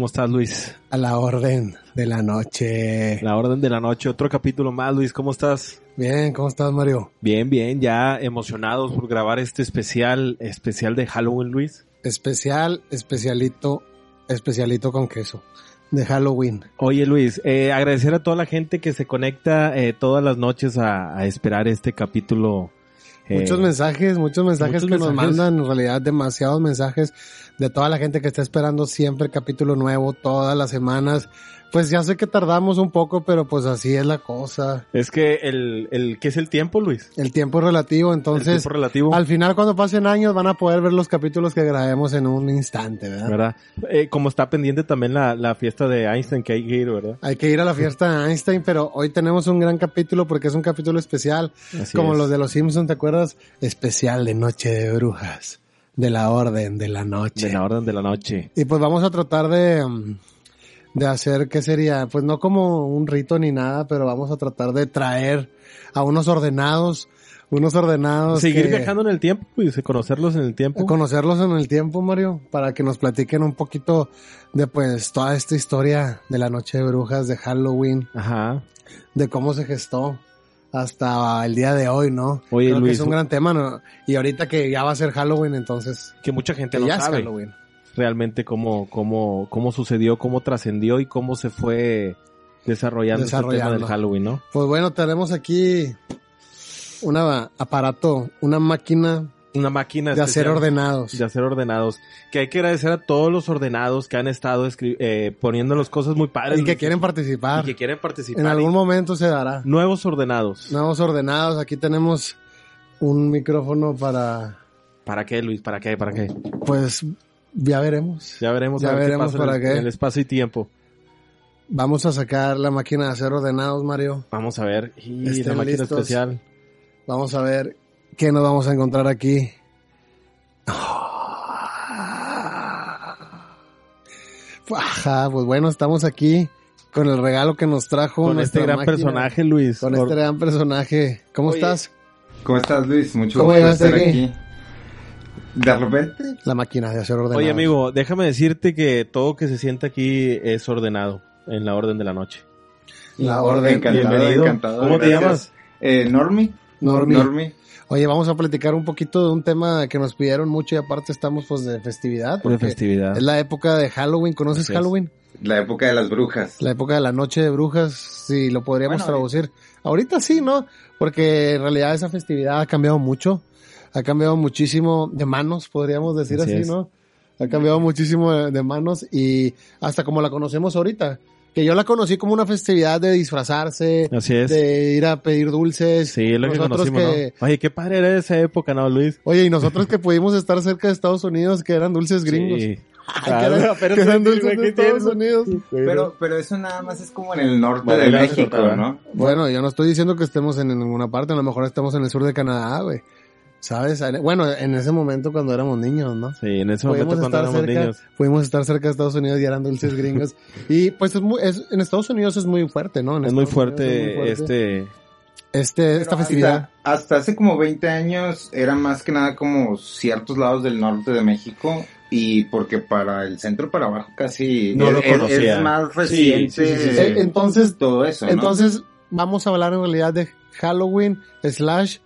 ¿Cómo estás, Luis? a la orden de la noche. La orden de la noche, otro capítulo más, Luis. ¿Cómo estás? Bien, ¿cómo estás, Mario? Bien, bien, ya emocionados por grabar este especial, especial de Halloween, Luis. Especial, especialito, especialito con queso. De Halloween. Oye, Luis, eh, agradecer a toda la gente que se conecta eh, todas las noches a, a esperar este capítulo. Eh, Muchos mensajes, muchos mensajes muchos que nos mandan, en realidad demasiados mensajes de toda la gente que está esperando siempre capítulo nuevo, todas las semanas. Pues ya sé que tardamos un poco, pero pues así es la cosa. Es que el, el, ¿qué es el tiempo, Luis? El tiempo es relativo, el entonces tiempo relativo, al final cuando pasen años van a poder ver los capítulos que grabemos en un instante, ¿verdad? ¿verdad? Eh, como está pendiente también la, la fiesta de Einstein que hay que ir, ¿verdad? Hay que ir a la fiesta de Einstein, pero hoy tenemos un gran capítulo porque es un capítulo especial, Así como es. los de los Simpsons, ¿te acuerdas? Especial de Noche de Brujas, de la Orden de la Noche. De la orden de la noche. Y pues vamos a tratar de, mm, de hacer, ¿qué sería? Pues no como un rito ni nada, pero vamos a tratar de traer a unos ordenados, unos ordenados. Seguir que- viajando en el tiempo, y conocerlos en el tiempo. conocerlos en el tiempo, Mario, para que nos platiquen un poquito de pues toda esta historia de la Noche de Brujas, de Halloween, Ajá. de cómo se gestó hasta el día de hoy, ¿no? Oye, Creo que Luis, es un gran tema, ¿no? Y ahorita que ya va a ser Halloween, entonces, Que mucha gente que no ya es sabe. Halloween. Realmente cómo, cómo, cómo sucedió, cómo trascendió y cómo se fue desarrollando, este tema Desarrollando. del Halloween, ¿no? Pues bueno, tenemos aquí un aparato, una máquina Una máquina de hacer ordenados. de hacer ordenados. Que hay que agradecer a todos los ordenados que han estado eh, poniendo las cosas muy padres. Y que quieren participar. y que quieren participar. En algún momento se dará. Nuevos ordenados. Nuevos ordenados. Aquí tenemos un micrófono para, ¿Para qué, Luis? ¿Para qué? ¿Para qué? pues, ya veremos. Ya veremos, Ya a ver veremos qué pasa para en, el, qué. en el espacio y tiempo. Vamos a sacar la máquina de hacer ordenados, Mario. Vamos a ver. Y Estén la máquina listos. especial. Vamos a ver qué nos vamos a encontrar aquí. Ajá, pues bueno, estamos aquí con el regalo que nos trajo Con este gran máquina, personaje, Luis. Con este gran personaje. ¿Cómo Oye. estás? ¿Cómo estás, Luis? Mucho ¿Cómo gusto estar aquí? aquí. De repente, La máquina de hacer ordenados. Oye, amigo, déjame decirte que todo que se sienta aquí es ordenado en la orden de la noche. La orden. encantado, Bienvenido. encantado. ¿Cómo te llamas? Eh, Normi. Normi. Normi. Oye, vamos a platicar un poquito de un tema que nos pidieron mucho y aparte estamos pues de festividad. De festividad. Es la época de Halloween. ¿Conoces Así es. Halloween? La época de las brujas. La época de la noche de brujas, si lo podríamos Bueno, traducir. Ahorita sí, ¿no? Porque en realidad esa festividad ha cambiado mucho. Ha cambiado muchísimo de manos, podríamos decir Así. ¿no? Ha cambiado muchísimo de, manos y hasta como la conocemos ahorita. Que yo la conocí como una festividad de disfrazarse, Así es. de ir a pedir dulces. Sí, es lo que Nosotros conocimos, que- ¿no? Oye, qué padre era esa época, ¿no, Luis? Oye, y nosotros que pudimos estar cerca de Estados Unidos, que eran dulces gringos. Sí. Ay, que eran, pero que eran sí, dulces de. Pero, pero eso nada más es como en el norte Bueno, de México, ¿no? Bueno, yo no estoy diciendo que estemos en ninguna parte, a lo mejor estamos en el sur de Canadá, güey. ¿Sabes? Bueno, en ese momento cuando éramos niños, ¿no? Sí, en ese Pudimos momento cuando éramos cerca, niños. pudimos estar cerca de Estados Unidos y eran dulces gringos. y pues es muy, es, en Estados Unidos es muy fuerte, ¿no? En Es muy fuerte, es muy fuerte este... este, esta festividad. Hasta, hasta hace como 20 años era más que nada como ciertos lados del norte de México y porque para el centro para abajo casi No es, lo conocía. es más reciente sí, sí, sí, sí. Eh, entonces, todo eso, ¿no? entonces vamos a hablar en realidad de Halloween slash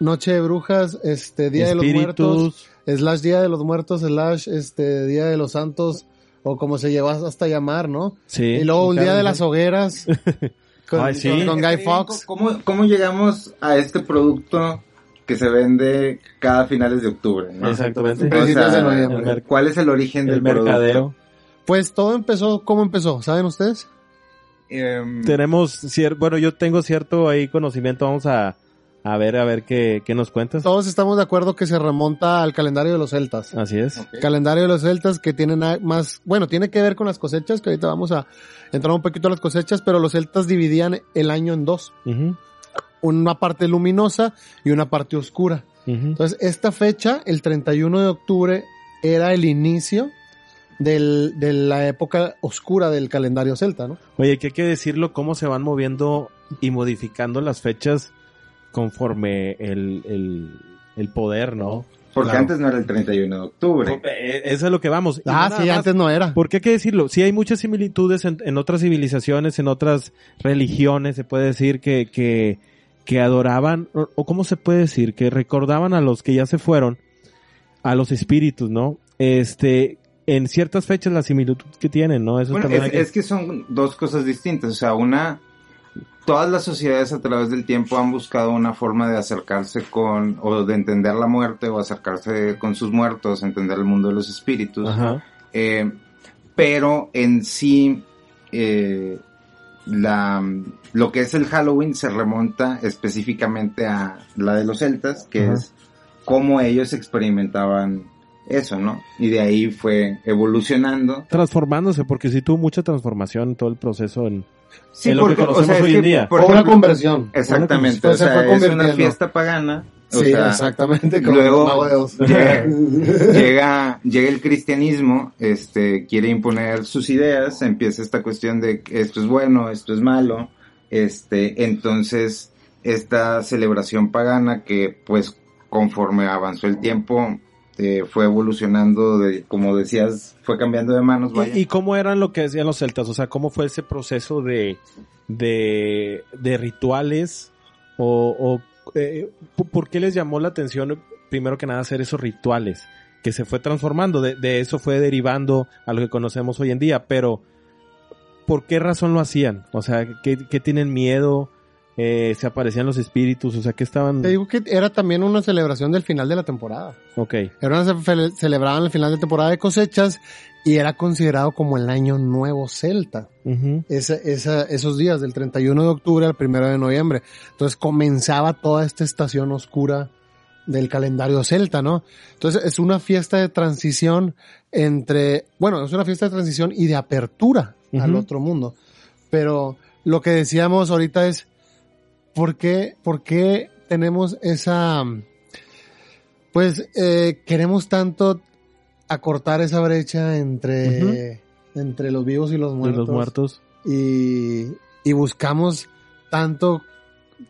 Noche de Brujas, este, Día de los Muertos, slash Día de los Muertos, slash este, Día de los Santos, o como se lleva hasta llamar, ¿no? Sí. Y luego un Día de las hogueras. Con, Ay, sí. con- con Guy Fox. ¿Cómo, ¿Cómo llegamos a este producto que se vende cada finales de octubre, ¿no? Exactamente. O sea, ¿Cuál es el origen El del mercadeo. producto? Pues todo empezó, ¿cómo empezó? ¿Saben ustedes? Em, Tenemos cier- bueno, yo tengo cierto ahí conocimiento, vamos a, a ver, a ver qué, qué nos cuentas. Todos estamos de acuerdo que se remonta al calendario de los celtas. Así es. Calendario de los celtas que tienen más, bueno, tiene que ver con las cosechas, que ahorita vamos a entrar un poquito a las cosechas, pero los celtas dividían el año en dos. Una parte luminosa y una parte oscura. Entonces, esta fecha, el 31 de octubre, era el inicio del, de la época oscura del calendario celta, ¿no? Oye, que hay que decirlo, cómo se van moviendo y modificando las fechas conforme el, el, el poder, ¿no? Porque Claro. antes no era el 31 de octubre. Eh, Eso es lo que vamos. Ah, sí, más, antes no era. Porque hay que decirlo, sí hay muchas similitudes en, en otras civilizaciones, en otras religiones, se puede decir que, que, que adoraban, o, o cómo se puede decir, que recordaban a los que ya se fueron, a los espíritus, ¿no? Este, en ciertas fechas la similitud que tienen, ¿no? Eso Bueno, también es, hay que- es que son dos cosas distintas. O sea, una, todas las sociedades a través del tiempo han buscado una forma de acercarse con, o de entender la muerte, o acercarse con sus muertos, entender el mundo de los espíritus. Ajá. Eh, pero en sí, eh, la, lo que es el Halloween se remonta específicamente a la de los celtas, que Ajá. es cómo ellos experimentaban eso, ¿no? Y de ahí fue evolucionando. Transformándose, porque sí tuvo mucha transformación en todo el proceso en, Sí, En lo que conocemos hoy en día. por una conversión. Exactamente, Fue- o se sea, fue es una fiesta pagana. O sí, sea, exactamente. como luego llega, llega, llega el cristianismo, este, quiere imponer sus ideas, empieza esta cuestión de que esto es bueno, esto es malo, este, entonces esta celebración pagana que pues conforme avanzó el tiempo eh, fue evolucionando, de, como decías, fue cambiando de manos, vaya. ¿Y, y cómo eran lo que decían los celtas? O sea, ¿cómo fue ese proceso de, de, de rituales? ¿O, o, eh, por qué les llamó la atención, primero que nada, hacer esos rituales? Que se fue transformando, de, de eso fue derivando a lo que conocemos hoy en día, pero ¿por qué razón lo hacían? O sea, ¿qué, qué tienen miedo? Eh, ¿Se aparecían los espíritus? O sea, ¿qué estaban...? Te digo que era también una celebración del final de la temporada. Ok. Era una ce- celebraban el final de temporada de cosechas y era considerado como el año nuevo celta. Esa, esa, esos días, del 31 de octubre al 1 de noviembre. Entonces comenzaba toda esta estación oscura del calendario celta, ¿no? Entonces es una fiesta de transición entre, bueno, es una fiesta de transición y de apertura al otro mundo. Pero lo que decíamos ahorita es, ¿por qué, por qué tenemos esa, pues, eh, queremos tanto acortar esa brecha entre, entre los vivos y los muertos? los muertos. y, y buscamos tanto,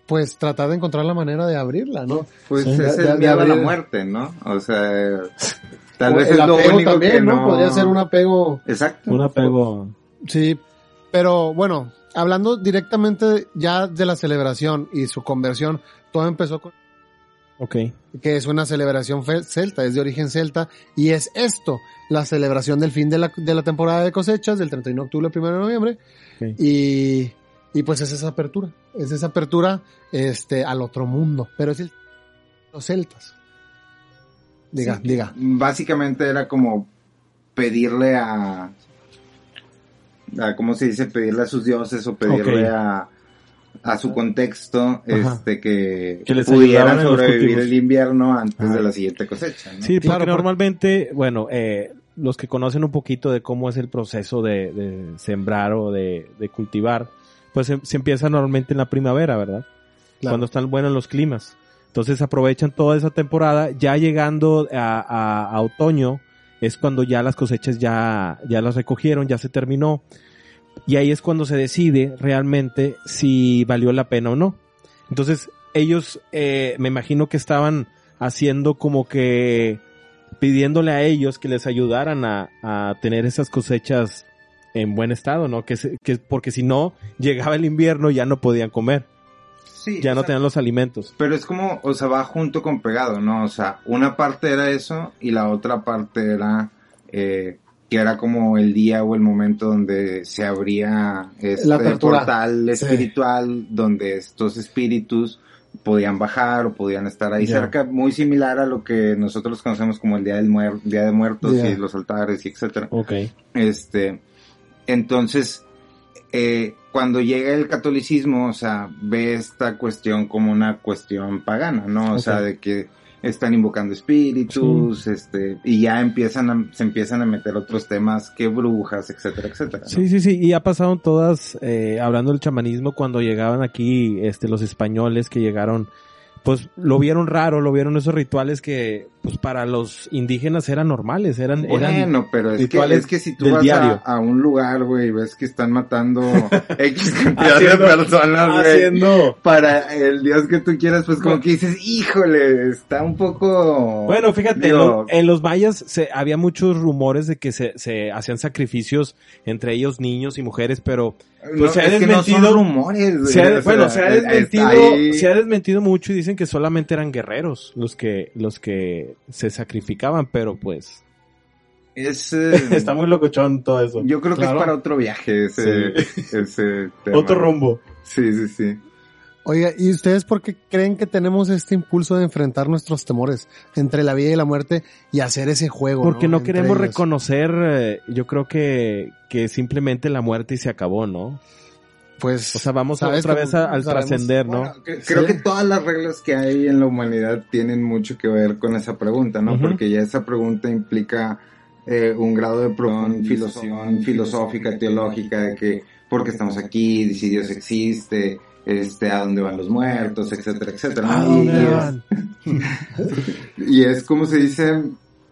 pues tratar de encontrar la manera de abrirla, ¿no? Pues Sí. es el miedo de a la muerte, ¿no? O sea, tal vez el es lo apego único también, que ¿no? no... Podría ser un apego, Exacto. Un apego... sí, pero bueno, hablando directamente ya de la celebración y su conversión, todo empezó con Ok. que es una celebración celta, es de origen celta, y es esto, la celebración del fin de la, de la temporada de cosechas, del 31 de octubre al 1 de noviembre, y, y pues es esa apertura, es esa apertura este, al otro mundo, pero es el, los celtas. Diga, Sí, diga. Básicamente era como pedirle a, a, ¿cómo se dice? Pedirle a sus dioses o pedirle a, a su contexto, Ajá. este, que, Que les pudieran sobrevivir el invierno antes Ajá. de la siguiente cosecha, ¿no? Sí, porque Claro, por- normalmente, bueno, eh, los que conocen un poquito de cómo es el proceso de, de sembrar o de, de cultivar, pues se, se empieza normalmente en la primavera, ¿verdad? Claro. Cuando están buenos los climas. Entonces aprovechan toda esa temporada, ya llegando a, a- a otoño, es cuando ya las cosechas ya, ya las recogieron, ya se terminó. Y ahí es cuando se decide realmente si valió la pena o no. Entonces, ellos, eh, me imagino que estaban haciendo como que pidiéndole a ellos que les ayudaran a, a tener esas cosechas en buen estado, ¿no? Que, que porque si no llegaba el invierno ya no podían comer, Sí, ya no sea, tenían los alimentos. Pero es como, o sea, va junto con pegado, ¿no? O sea, una parte era eso y la otra parte era eh, que era como el día o el momento donde se abría este portal Sí. espiritual, donde estos espíritus podían bajar o podían estar ahí cerca, muy similar a lo que nosotros conocemos como el Día, del Muer- Día de Muertos y los altares y etcétera. Ok. Este, entonces, eh, cuando llega el catolicismo, o sea, ve esta cuestión como una cuestión pagana, ¿no? O sea, de que están invocando espíritus, este, y ya empiezan a, se empiezan a meter otros temas que brujas, etcétera, etcétera. ¿no? Sí, sí, sí, y ha pasado en todas, eh, hablando del chamanismo, cuando llegaban aquí, este, los españoles que llegaron, pues lo vieron raro, lo vieron esos rituales que, pues para los indígenas eran normales, eran, eran, Bueno, pero es que, rituales es que si tú vas a, a un lugar, güey, y ves que están matando X cantidad Haciendo- de personas, güey, haciendo, para el dios que tú quieras, pues como que dices, híjole, está un poco... Bueno, fíjate, en, lo- en los mayas se, había muchos rumores de que se, se hacían sacrificios entre ellos niños y mujeres, pero no, se ha es que no son desmentido- rumores, se ha- bueno, se ha está desmentido, ahí. se ha desmentido mucho y dicen que solamente eran guerreros los que, los que se sacrificaban, pero pues Es, eh, está muy locochón todo eso. yo creo que es para otro viaje ese, ese tema. Otro rumbo. Sí, sí, sí. Oiga, ¿y ustedes por qué creen que tenemos este impulso de enfrentar nuestros temores entre la vida y la muerte y hacer ese juego? Porque no, queremos ellos. reconocer, eh, yo creo que, que simplemente la muerte y se acabó, ¿no? Pues, O sea, vamos a- ¿sabes otra vez a- al trascender, ¿no? Bueno, creo Sí. que todas las reglas que hay en la humanidad tienen mucho que ver con esa pregunta, ¿no? Porque ya esa pregunta implica eh, un grado de profundización filosófica, teológica, de que por qué estamos aquí, si Dios existe, este, a dónde van los muertos, etcétera, etcétera. ¿A ¿no? Y- dónde y es- van? y es como se dice,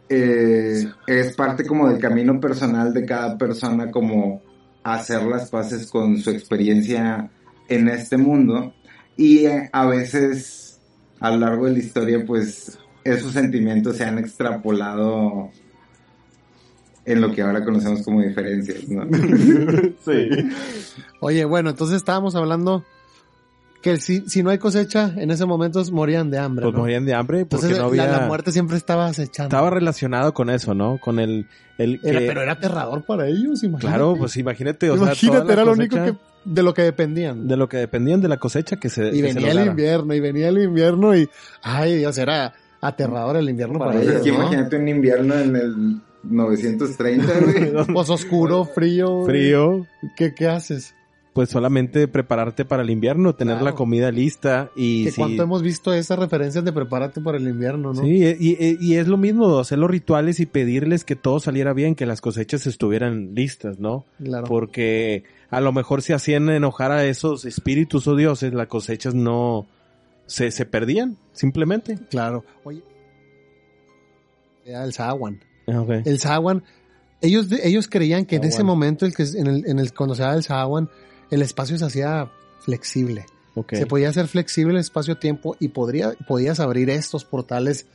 eh, es parte como del camino personal de cada persona, como hacer las paces con su experiencia en este mundo. Y eh, a veces, a lo largo de la historia, pues esos sentimientos se han extrapolado en lo que ahora conocemos como diferencias, ¿no? Sí. Oye, bueno, entonces estábamos hablando que si, si no hay cosecha, en ese momento morían de hambre. Pues ¿no? morían de hambre porque Entonces no había... la, la muerte siempre estaba acechando. Estaba relacionado con eso, ¿no? Con el... el Era- que- pero era aterrador para ellos, imagínate. Claro, pues imagínate, o sea, imagínate, toda la era lo único que, de lo que dependían. De lo que dependían de la cosecha que se y que se venía el invierno, y venía el invierno, y, ay Dios, era aterrador el invierno para, ellos, es que ¿no? imagínate un invierno en el 930, güey. Pues oscuro, frío. Frío, ¿Qué, qué haces? Pues solamente prepararte para el invierno, tener Claro. la comida lista y sí, cuánto hemos visto esas referencias de prepárate para el invierno, ¿no? Sí, y, y- y es lo mismo, hacer los rituales y pedirles que todo saliera bien, que las cosechas estuvieran listas, ¿no? Claro. Porque a lo mejor si hacían enojar a esos espíritus o dioses, las cosechas no se, se perdían, simplemente. Claro. Oye. El Sawan. Ah. El Sawan, ellos, ellos creían que en ese momento, el que, en el, en el, cuando se daba el Sawan, el espacio se hacía flexible. Se podía hacer flexible el espacio-tiempo y podría, podías abrir estos portales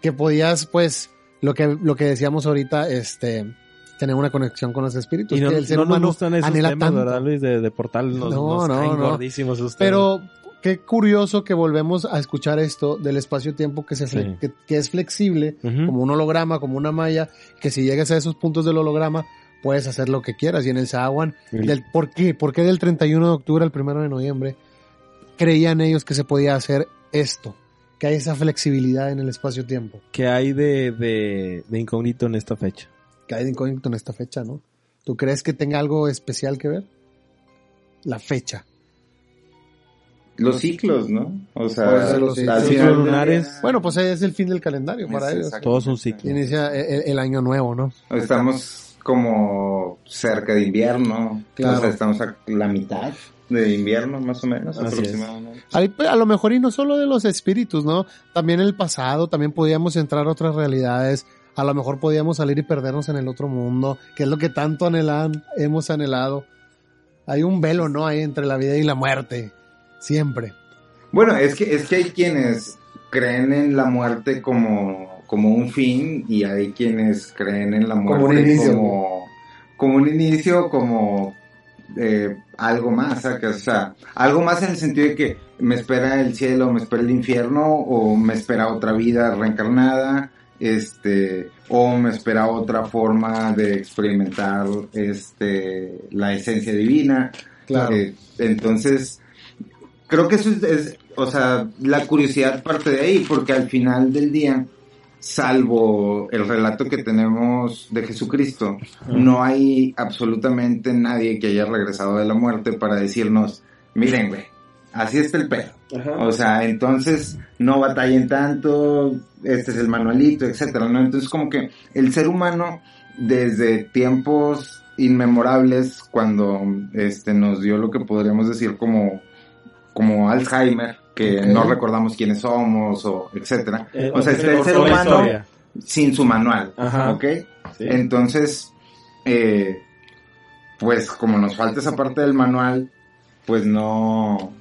que podías, pues, lo que, lo que decíamos ahorita, este, tener una conexión con los espíritus. Y no, que el ser no nos humano gustan esos anhela temas, tanto. ¿verdad, Luis? De, de portal nos, No, nos no, caen no. gordísimos ustedes. Pero qué curioso que volvemos a escuchar esto del espacio-tiempo que, se Sí. que, que es flexible, como un holograma, como una malla, que si llegas a esos puntos del holograma, puedes hacer lo que quieras. Y en el Sawan, Y- del, ¿por qué? ¿Por qué del 31 de octubre al 1 de noviembre creían ellos que se podía hacer esto? Que hay esa flexibilidad en el espacio-tiempo. ¿Qué hay de, de, de incógnito en esta fecha? Que hay de incógnito en esta fecha, ¿no? ¿Tú crees que tenga algo especial que ver? La fecha. Los ciclos, ¿no? O sea, Puede ser los ciclos lunares. Bueno, pues es el fin del calendario para Es ellos. exacto. Todos un ciclo. Inicia el, el año nuevo, ¿no? Estamos como cerca de invierno. Claro. O sea, estamos a la mitad de invierno, más o menos, Así aproximadamente. Pues, a lo mejor y no solo de los espíritus, ¿no? También el pasado, también podíamos entrar a otras realidades. A lo mejor podíamos salir y perdernos en el otro mundo, que es lo que tanto anhelan, hemos anhelado. Hay un velo, ¿no? Ahí entre la vida y la muerte. Siempre. Bueno, es que, es que hay quienes creen en la muerte como, como un fin y hay quienes creen en la muerte Como un inicio. como, como un inicio, como eh, algo más. O sea, algo más en el sentido de que me espera el cielo, me espera el infierno o me espera otra vida reencarnada, este, o me espera otra forma de experimentar este, la esencia divina. Claro. Eh, entonces, creo que eso es, es, o sea, la curiosidad parte de ahí, porque al final del día, salvo el relato que tenemos de Jesucristo, no hay absolutamente nadie que haya regresado de la muerte para decirnos, miren, güey, así está el pedo. O sea, entonces no batallen tanto, este es el manualito, etcétera, ¿no? Entonces como que el ser humano desde tiempos inmemorables cuando este nos dio lo que podríamos decir como como Alzheimer, que no recordamos quiénes somos o etcétera. Eh, o sea, está el ser humano historia. sin su manual, Ajá. ¿ok? Sí. Entonces, eh, pues como nos falta esa parte del manual, pues no...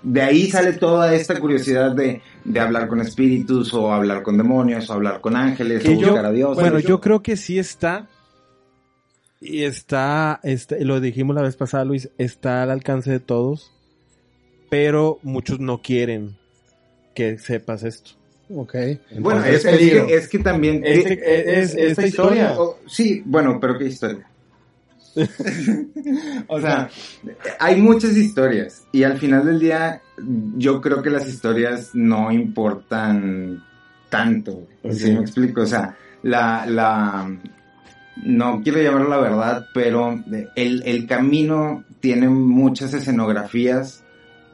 De ahí sale toda esta curiosidad de, de hablar con espíritus o hablar con demonios o hablar con ángeles Que o yo- buscar a Dios. Bueno, yo creo que sí está. Y está, está, lo dijimos la vez pasada, Luis, está al alcance de todos. Pero muchos no quieren que sepas esto. Ok. Bueno, es, es que, es que también... Este- es- esta historia. sí, bueno, pero ¿qué historia? o sea, hay muchas historias y al final del día yo creo que las historias no importan tanto. ¿Sí Ok. me explico? O sea, la, la, no quiero llamarlo la verdad, pero el, el camino tiene muchas escenografías,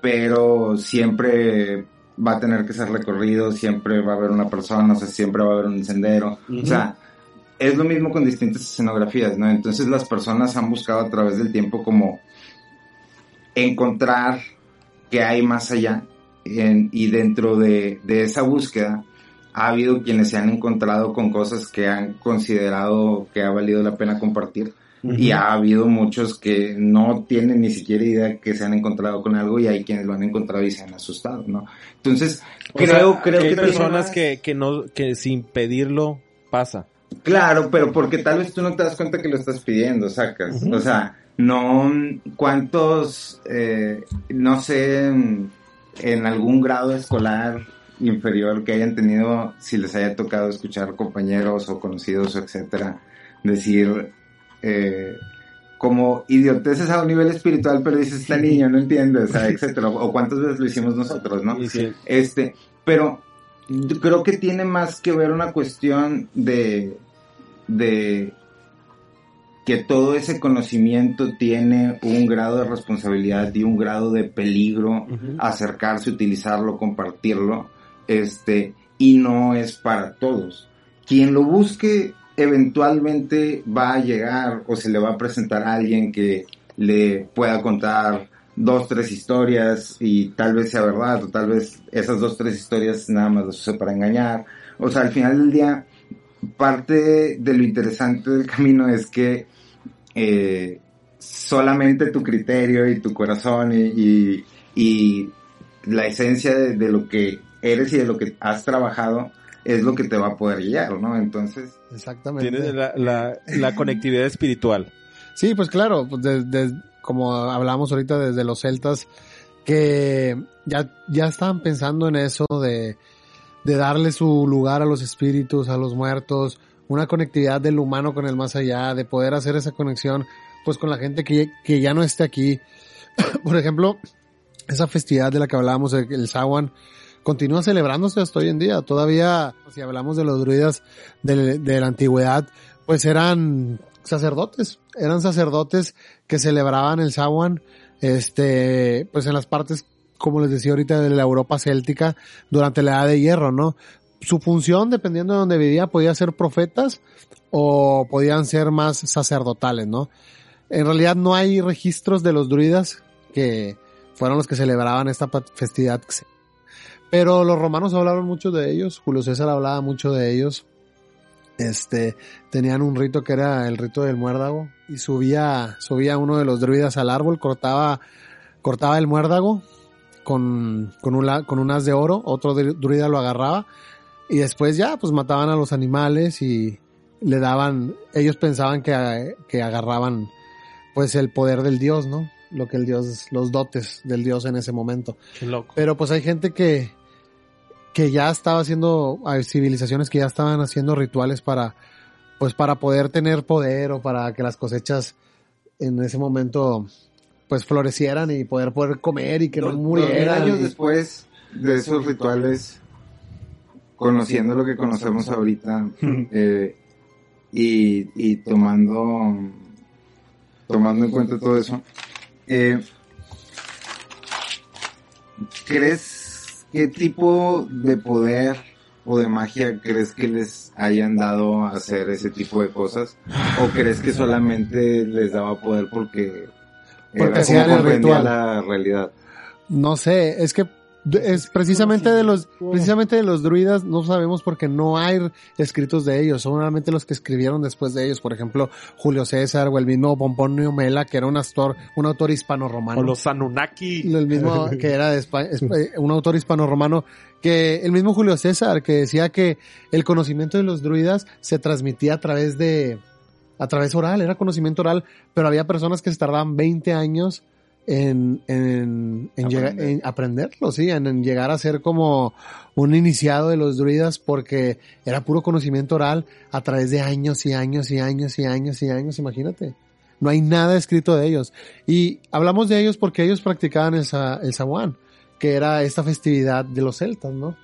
pero siempre va a tener que ser recorrido, siempre va a haber una persona, o sea, siempre va a haber un sendero. O sea, es lo mismo con distintas escenografías, ¿no? Entonces las personas han buscado a través del tiempo como encontrar qué hay más allá en- y dentro de, de esa búsqueda ha habido quienes se han encontrado con cosas que han considerado que ha valido la pena compartir y ha habido muchos que no tienen ni siquiera idea que se han encontrado con algo y hay quienes lo han encontrado y se han asustado, ¿no? Entonces, O creo, sea, creo que que hay tiene personas que, que no, que sin pedirlo pasa. Claro, pero porque tal vez tú no te das cuenta que lo estás pidiendo, sacas. O sea, no, ¿cuántos, eh, no sé, en, en algún grado escolar inferior que hayan tenido, si les haya tocado escuchar compañeros o conocidos o etcétera, decir, eh, como idioteces a un nivel espiritual, pero dices, está niño, no entiende, o sea, etcétera. O cuántas veces lo hicimos nosotros, ¿no? Sí. Este, pero creo que tiene más que ver una cuestión de, de que todo ese conocimiento tiene un grado de responsabilidad y un grado de peligro acercarse, utilizarlo, compartirlo, este, y no es para todos. Quien lo busque eventualmente va a llegar o se le va a presentar a alguien que le pueda contar dos, tres historias y tal vez sea verdad o tal vez esas dos, tres historias nada más las use para engañar. O sea, al final del día, parte de lo interesante del camino es que eh, solamente tu criterio y tu corazón y, y, la esencia de lo que eres y de lo que has trabajado es lo que te va a poder guiar, ¿no? Entonces, Exactamente. Tienes la, la, la conectividad espiritual. Sí, pues claro, pues de- de- como hablamos ahorita desde los celtas, que ya, ya estaban pensando en eso de, de darle su lugar a los espíritus, a los muertos, una conectividad del humano con el más allá, de poder hacer esa conexión pues con la gente que, que ya no esté aquí. Por ejemplo, esa festividad de la que hablábamos, el, el Sawan, continúa celebrándose hasta hoy en día. Todavía, si hablamos de los druidas de, la antigüedad, pues eran sacerdotes, eran sacerdotes que celebraban el Sawan, este, pues en las partes, como les decía ahorita, de la Europa céltica durante la Edad de Hierro, ¿no? Su función, dependiendo de donde vivía, podía ser profetas o podían ser más sacerdotales, ¿no? En realidad no hay registros de los druidas que fueron los que celebraban esta festividad. Pero los romanos hablaron mucho de ellos, Julio César hablaba mucho de ellos. Este, tenían un rito que era el rito del muérdago y subía, subía uno de los druidas al árbol, cortaba, cortaba el muérdago con, con un, con un haz de oro, otro dru- druida lo agarraba y después ya, pues mataban a los animales y le daban, ellos pensaban que, que agarraban pues el poder del dios, ¿no? Lo que el dios, los dotes del dios en ese momento. Qué loco. Pero pues hay gente que, que ya estaba haciendo, hay civilizaciones que ya estaban haciendo rituales para, pues para poder tener poder o para que las cosechas en ese momento pues florecieran y poder poder comer y que no mil murieran. años después de esos rituales, conociendo lo que conocemos ahorita eh, y, y tomando tomando en cuenta todo eso, eh, ¿crees qué tipo de poder o de magia crees que les hayan dado a hacer ese tipo de cosas? ¿O crees que solamente les daba poder porque, Porque era hacían como el ritual. la realidad? No sé, es que es precisamente de los precisamente de los druidas no sabemos porque no hay escritos de ellos, son realmente los que escribieron después de ellos, por ejemplo, Julio César o el mismo Pomponio Mela, que era un autor, un autor hispano-romano. O los Anunnaki. el mismo que era de eh, un autor hispano-romano que el mismo Julio César que decía que el conocimiento de los druidas se transmitía a través de a través oral, era conocimiento oral, pero había personas que se tardaban 20 años en, en, en, llegar- Aprender. en aprenderlo, sí, en, llegar a ser como un iniciado de los druidas porque era puro conocimiento oral a través de años y años y años y años y años, imagínate. No hay nada escrito de ellos. Y hablamos de ellos porque ellos practicaban el, sa- el Saguán, que era esta festividad de los celtas, ¿no?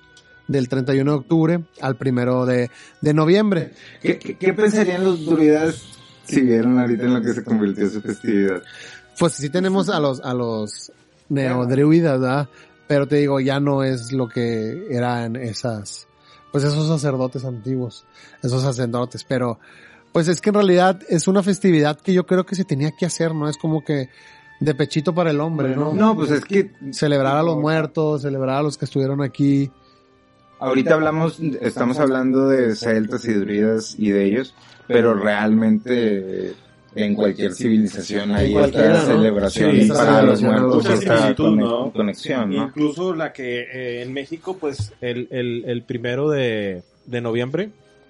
Del 31 de octubre al primero de, de noviembre. ¿Qué, qué, qué pensarían los druidas si vieron ahorita en lo que se convirtió su festividad? Pues sí tenemos a los, a los neodruidas, ¿verdad? Pero te digo, ya no es lo que eran esas, pues esos sacerdotes antiguos, esos sacerdotes, pero pues es que en realidad es una festividad que yo creo que se tenía que hacer, ¿no? Es como que de pechito para el hombre, ¿no? No, pues es que Celebrar a los muertos, celebrar a los que estuvieron aquí. ahorita hablamos, estamos hablando de celtas y druidas y de ellos, pero realmente en cualquier civilización hay esta ¿no? celebración Sí, para los celebración a los muertos, esta ¿no? conexión, ¿no? Incluso la que eh, en México, pues el, el, el primero de, de noviembre.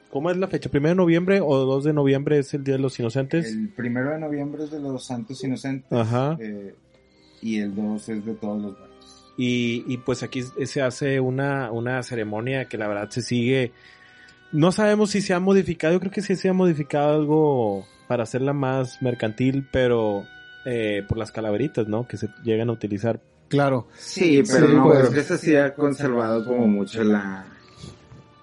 ¿Cómo es la fecha? ¿Primero de noviembre o 2 de noviembre es el Día de los Inocentes? El primero de noviembre es de los santos inocentes Ajá. eh, y el 2 es de todos los muertos. Y, y pues aquí se hace una, una ceremonia que la verdad se sigue. No sabemos si se ha modificado, yo creo que sí se ha modificado algo para hacerla más mercantil, pero eh, por las calaveritas, ¿no? Que se llegan a utilizar. Claro. Sí, pero Sí, no, pues. creo que eso sí ha conservado como mucho la...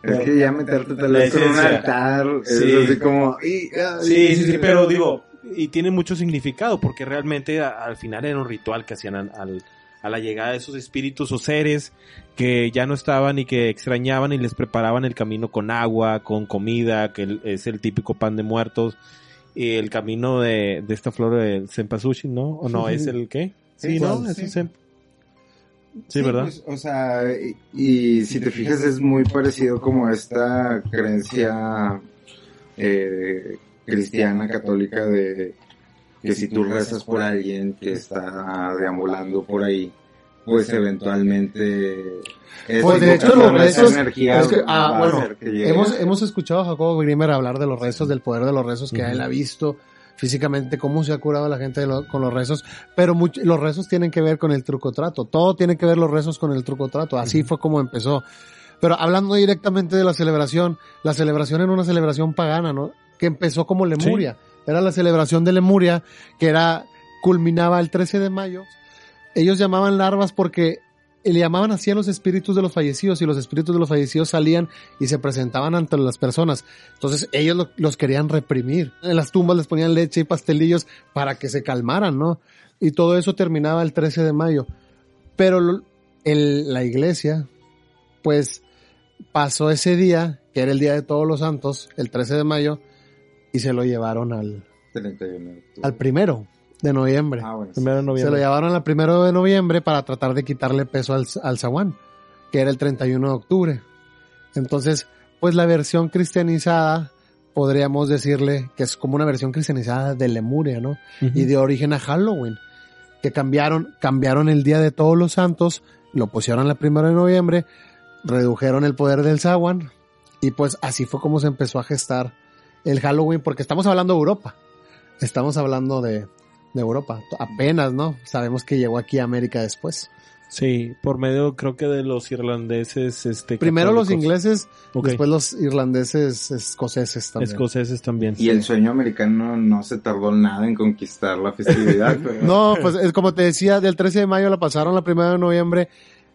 Es que ya meterte tal vez con un altar, Sí. es así como... y- ay, Sí, sí, sí, pero digo, y tiene mucho significado, porque realmente a- al final era un ritual que hacían al, al- a la llegada de esos espíritus o seres que ya no estaban y que extrañaban y les preparaban el camino con agua, con comida, que es el típico pan de muertos, el camino de, de esta flor de cempasúchil, ¿no? ¿O no? ¿Es el qué? Sí, ¿no? Es el cem- Sí, ¿verdad? pues, o sea, y, y si te fijas es muy parecido como a esta creencia eh, cristiana, católica de que si tú rezas por alguien que está deambulando por ahí, pues eventualmente... Pues de hecho los rezos, es que- ah, bueno, que. Hemos, hemos escuchado a Jacobo Grimmer hablar de los rezos, del poder de los rezos, que Ujú. él ha visto físicamente cómo se ha curado la gente lo- con los rezos, pero much- los rezos tienen que ver con el truco trato, todo tiene que ver los rezos con el truco trato, así fue como empezó. Pero hablando directamente de la celebración, la celebración era una celebración pagana, ¿no? Que empezó como Lemuria, era la celebración de Lemuria, que era, culminaba el 13 de mayo. Ellos llamaban larvas porque le llamaban así a los espíritus de los fallecidos y los espíritus de los fallecidos salían y se presentaban ante las personas. Entonces ellos lo- los querían reprimir. En las tumbas les ponían leche y pastelillos para que se calmaran, ¿no? Y todo eso terminaba el 13 de mayo. Pero lo- el- la iglesia, pues pasó ese día, que era el día de todos los santos, el 13 de mayo, y se lo llevaron al, 31 de octubre. al primero de noviembre. Ah, bueno, sí. Primero de Se lo noviembre. llevaron al primero de noviembre para tratar de quitarle peso al, al zaguán, que era el 31 de octubre. Entonces, pues la versión cristianizada, podríamos decirle que es como una versión cristianizada de Lemuria, ¿no? Y de origen a Halloween, que cambiaron, cambiaron el día de todos los santos, lo pusieron al primero de noviembre, redujeron el poder del zaguán, y pues así fue como se empezó a gestar el Halloween, porque estamos hablando de Europa. Estamos hablando de, de Europa. Apenas, ¿no? Sabemos que llegó aquí a América después. Sí, por medio creo que de los irlandeses, este. Primero los ingleses, después los irlandeses escoceses también. Escoceses también. Y el sueño americano no se tardó nada en conquistar la festividad. pero- No, pues es como te decía, del 13 de mayo la pasaron la primera de noviembre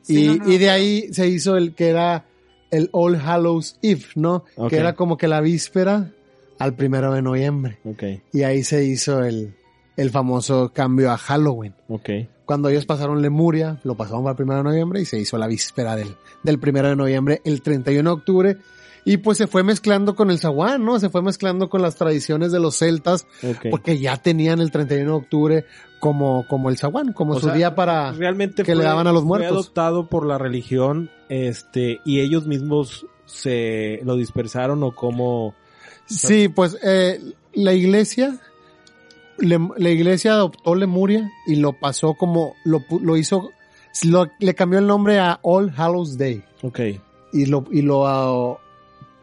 y, Sí, no, no, y de ahí se hizo el que era el All Hallows Eve, ¿no? Que era como que la víspera al primero de noviembre. Ok, Y ahí se hizo el, el famoso cambio a Halloween. ok. Cuando ellos pasaron Lemuria, lo pasaron para el primero de noviembre y se hizo la víspera del, del primero de noviembre, el 31 de octubre. Y pues se fue mezclando con el zaguán, ¿no? Se fue mezclando con las tradiciones de los celtas, ok. porque ya tenían el 31 de octubre como, como el zaguán, como O su sea, día para... realmente que le daban a los muertos. Fue adoptado por la religión, este, y ellos mismos se lo dispersaron o como Sí, pues eh, la iglesia, le- la iglesia adoptó Lemuria y lo pasó como, lo, lo hizo, lo- le cambió el nombre a All Hallows Day. Ok, y lo y lo ah,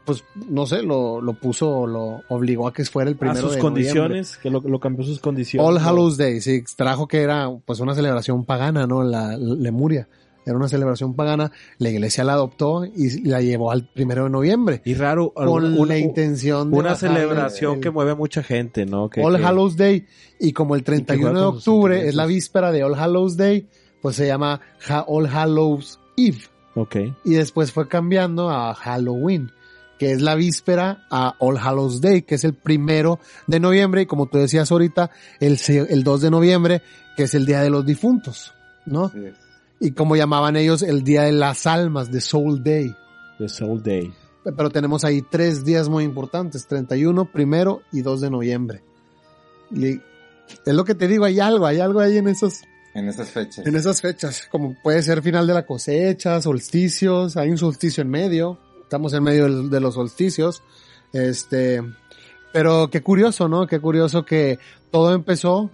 pues no sé lo, lo puso lo obligó a que fuera el a primero sus de condiciones, que lo, lo cambió sus condiciones. All. Hallows Day sí trajo que era pues una celebración pagana no la, Lemuria era una celebración pagana la iglesia la adoptó y la llevó al primero de noviembre Y raro, con una, intención de una celebración el- que mueve a mucha gente, ¿no? Que, All que- Hallows Day y como el 31 de octubre es la víspera de All Hallows Day pues se llama Ha- All Hallows Eve Ok, y después fue cambiando a Halloween, que es la víspera a All Hallows Day, que es el primero de noviembre, y como tú decías ahorita, el, se- el 2 de noviembre, que es el Día de los Difuntos, ¿no? Es. Y como llamaban ellos, el Día de las Almas, de Soul Day. The Soul Day. Pero tenemos ahí tres días muy importantes, 31, primero y 2 de noviembre. Y es lo que te digo, hay algo, hay algo ahí en esos, En esas fechas. en esas fechas, como puede ser final de la cosecha, solsticios, hay un solsticio en medio, estamos en medio de los solsticios, este, pero qué curioso, ¿no? Qué curioso que todo empezó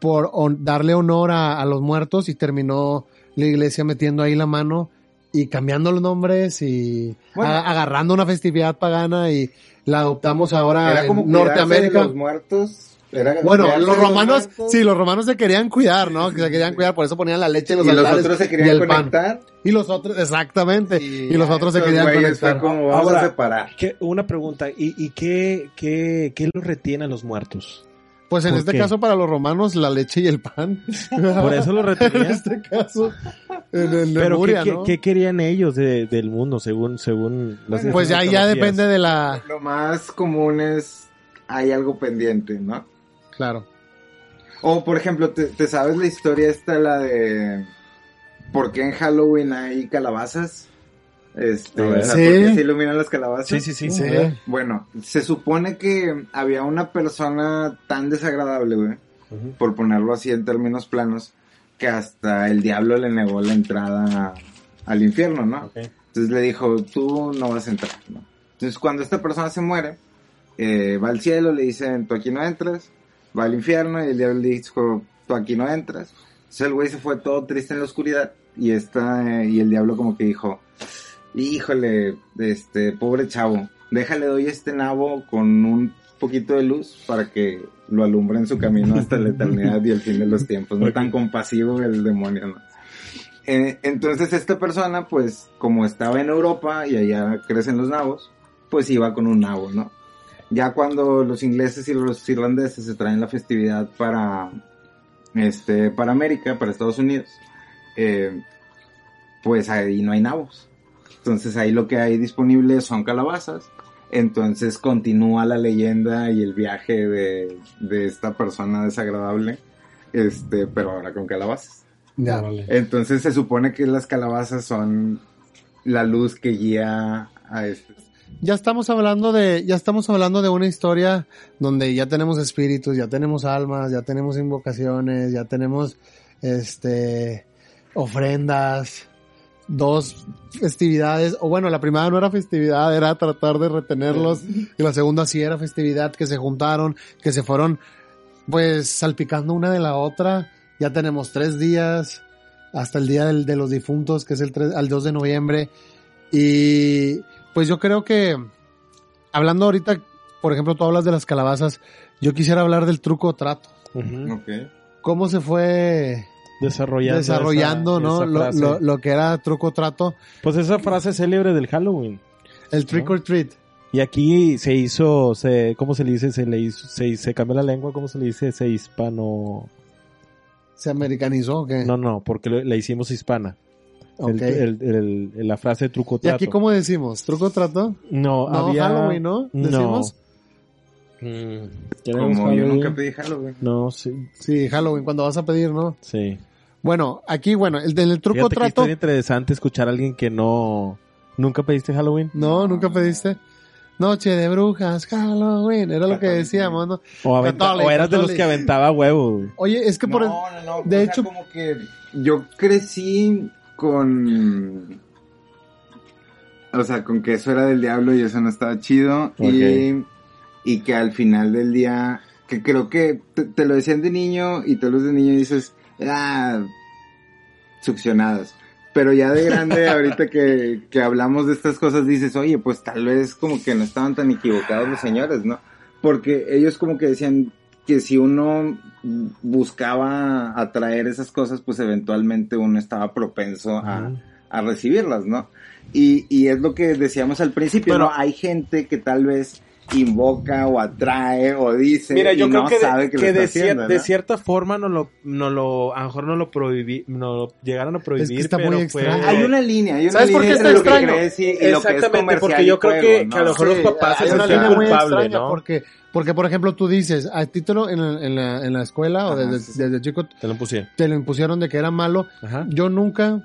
por darle honor a, a los muertos y terminó la iglesia metiendo ahí la mano y cambiando los nombres y Bueno. a- agarrando una festividad pagana y la adoptamos ahora Era en como cuidarse Norteamérica. de los muertos. Era Bueno, los los romanos, muertos. sí, los romanos se querían cuidar, ¿no? Que se querían cuidar, por eso ponían la leche en los y los otros se y querían el pan. conectar. Y los otros, exactamente. Y, los otros se querían conectar. Fue como vamos Ahora, a separar. ¿Qué- una pregunta, ¿y, y qué, qué, qué los retiene a los muertos? Pues en ¿Por este qué? caso para los romanos la leche y el pan. Por eso lo en retenían. este caso, en, en Pero Lemuria, ¿qué, ¿no? qué- qué querían ellos de- del mundo según, según las Pues ya, ya depende de la... Lo más común es hay algo pendiente, ¿no? Claro. O por ejemplo, ¿te, te sabes la historia esta, la de por qué en Halloween hay calabazas? Este, A ver. o sea, Sí. ¿por qué se iluminan las calabazas? Sí, sí, sí. Sí. Bueno, se supone que había una persona tan desagradable, güey, por ponerlo así en términos planos, que hasta el diablo le negó la entrada al infierno, ¿no? Entonces le dijo, tú no vas a entrar, ¿no? Entonces cuando esta persona se muere, eh, va al cielo, le dicen, tú aquí no entras, va al infierno y el diablo le dijo, tú aquí no entras. Entonces el güey se fue todo triste en la oscuridad y esta, eh, y el diablo como que dijo, híjole, este, pobre chavo, déjale doy este nabo con un poquito de luz para que lo alumbre en su camino hasta la eternidad y el fin de los tiempos. No tan compasivo el demonio, ¿no? Eh, entonces esta persona, pues, como estaba en Europa y allá crecen los nabos, pues iba con un nabo, ¿no? Ya cuando los ingleses y los irlandeses se traen la festividad para, este, para América, para Estados Unidos, eh, pues ahí no hay nabos. Entonces ahí lo que hay disponible son calabazas. Entonces continúa la leyenda y el viaje de, de esta persona desagradable, este, pero ahora con calabazas. Ya. Entonces se supone que las calabazas son la luz que guía a este. Ya estamos hablando de, ya estamos hablando de una historia donde ya tenemos espíritus, ya tenemos almas, ya tenemos invocaciones, ya tenemos, este, ofrendas, dos festividades, o bueno, la primera no era festividad, era tratar de retenerlos, y la segunda sí era festividad, que se juntaron, que se fueron, pues, salpicando una de la otra, ya tenemos tres días, hasta el día del- de los difuntos, que es el 3, al 2 de noviembre, y pues yo creo que, hablando ahorita, por ejemplo, tú hablas de las calabazas, yo quisiera hablar del truco o trato. ¿Cómo se fue desarrollando, desarrollando, esa- ¿no? esa Lo, lo, lo que era truco trato, Pues esa frase célebre del Halloween. el trick ¿No? or treat. Y aquí se hizo, se, ¿cómo se le dice? Se le hizo, se, se cambió la lengua, ¿cómo se le dice? Se hispano... ¿Se americanizó o qué? No, no, porque la hicimos hispana. Ok. El- el- el- la frase truco ¿Y trato. aquí cómo decimos? ¿Truco trato? No, No, había... Halloween, ¿no? ¿Decimos? No. Mm, Como ¿tenemos yo nunca pedí Halloween. No, sí, Sí, Halloween, cuando vas a pedir, ¿no? sí. Bueno, aquí, bueno, el del truco Fíjate que trato. historia interesante escuchar a alguien que no... ¿Nunca pediste Halloween? No, nunca pediste. Noche de brujas, Halloween, era lo que decíamos, ¿no? O, aventa- o eras de los que aventaba huevo. Oye, es que por No, no, no. de o sea, hecho- como que yo crecí con. O sea, con que eso era del diablo y eso no estaba chido. Y, y que al final del día. Que creo que te, te lo decían de niño y te lo de niño y dices. Ah, succionadas. Pero ya de grande, ahorita que, que hablamos de estas cosas, dices, oye, pues tal vez como que no estaban tan equivocados los señores, ¿no? Porque ellos como que decían que si uno buscaba atraer esas cosas, pues eventualmente uno estaba propenso a, a recibirlas, ¿no? Y, y es lo que decíamos al principio, Pero- ¿no? Hay gente que tal vez invoca o atrae o dice Mira, yo y creo no que, de- sabe que, que lo de, está cier- haciendo, de ¿no? cierta forma no lo, no lo, a lo mejor no lo prohibí, no lo llegaron a prohibir, está pero muy fue-. Hay una línea, hay una ¿Sabes por línea qué entre está extraño? que es Exactamente, porque yo creo juego, que- ¿no? que a lo mejor los papás una línea muy extraña ¿no? porque, porque por ejemplo tú dices, a título en, la- en la, en la escuela o desde, sí, sí. desde chico Te lo pusieron. te lo impusieron de que era malo. Ajá. Yo nunca,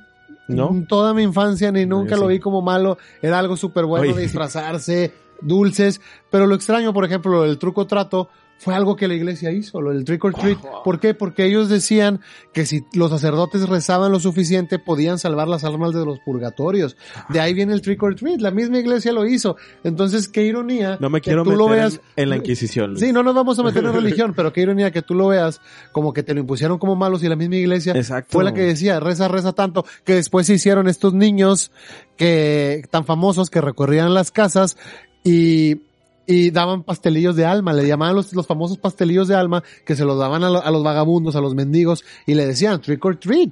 ¿No? en toda mi infancia ni nunca lo sí. vi como malo. Era algo súper bueno Oye. disfrazarse, dulces. Pero lo extraño, por ejemplo, el truco trato fue algo que la iglesia hizo, lo del trick or treat. ¿Por qué? Porque ellos decían que si los sacerdotes rezaban lo suficiente podían salvar las almas de los purgatorios. De ahí viene el trick or treat. La misma iglesia lo hizo. Entonces, qué ironía. No me que quiero tú meter lo en- veas en, la Inquisición. Luis. Sí, no nos vamos a meter en religión, pero qué ironía que tú lo veas como que te lo impusieron como malos y la misma iglesia Exacto. fue la que decía, reza, reza tanto, que después se hicieron estos niños que, tan famosos que recorrían las casas y, y daban pastelillos de alma, le llamaban los, los famosos pastelillos de alma que se los daban a, lo- a los vagabundos, a los mendigos y le decían trick or treat,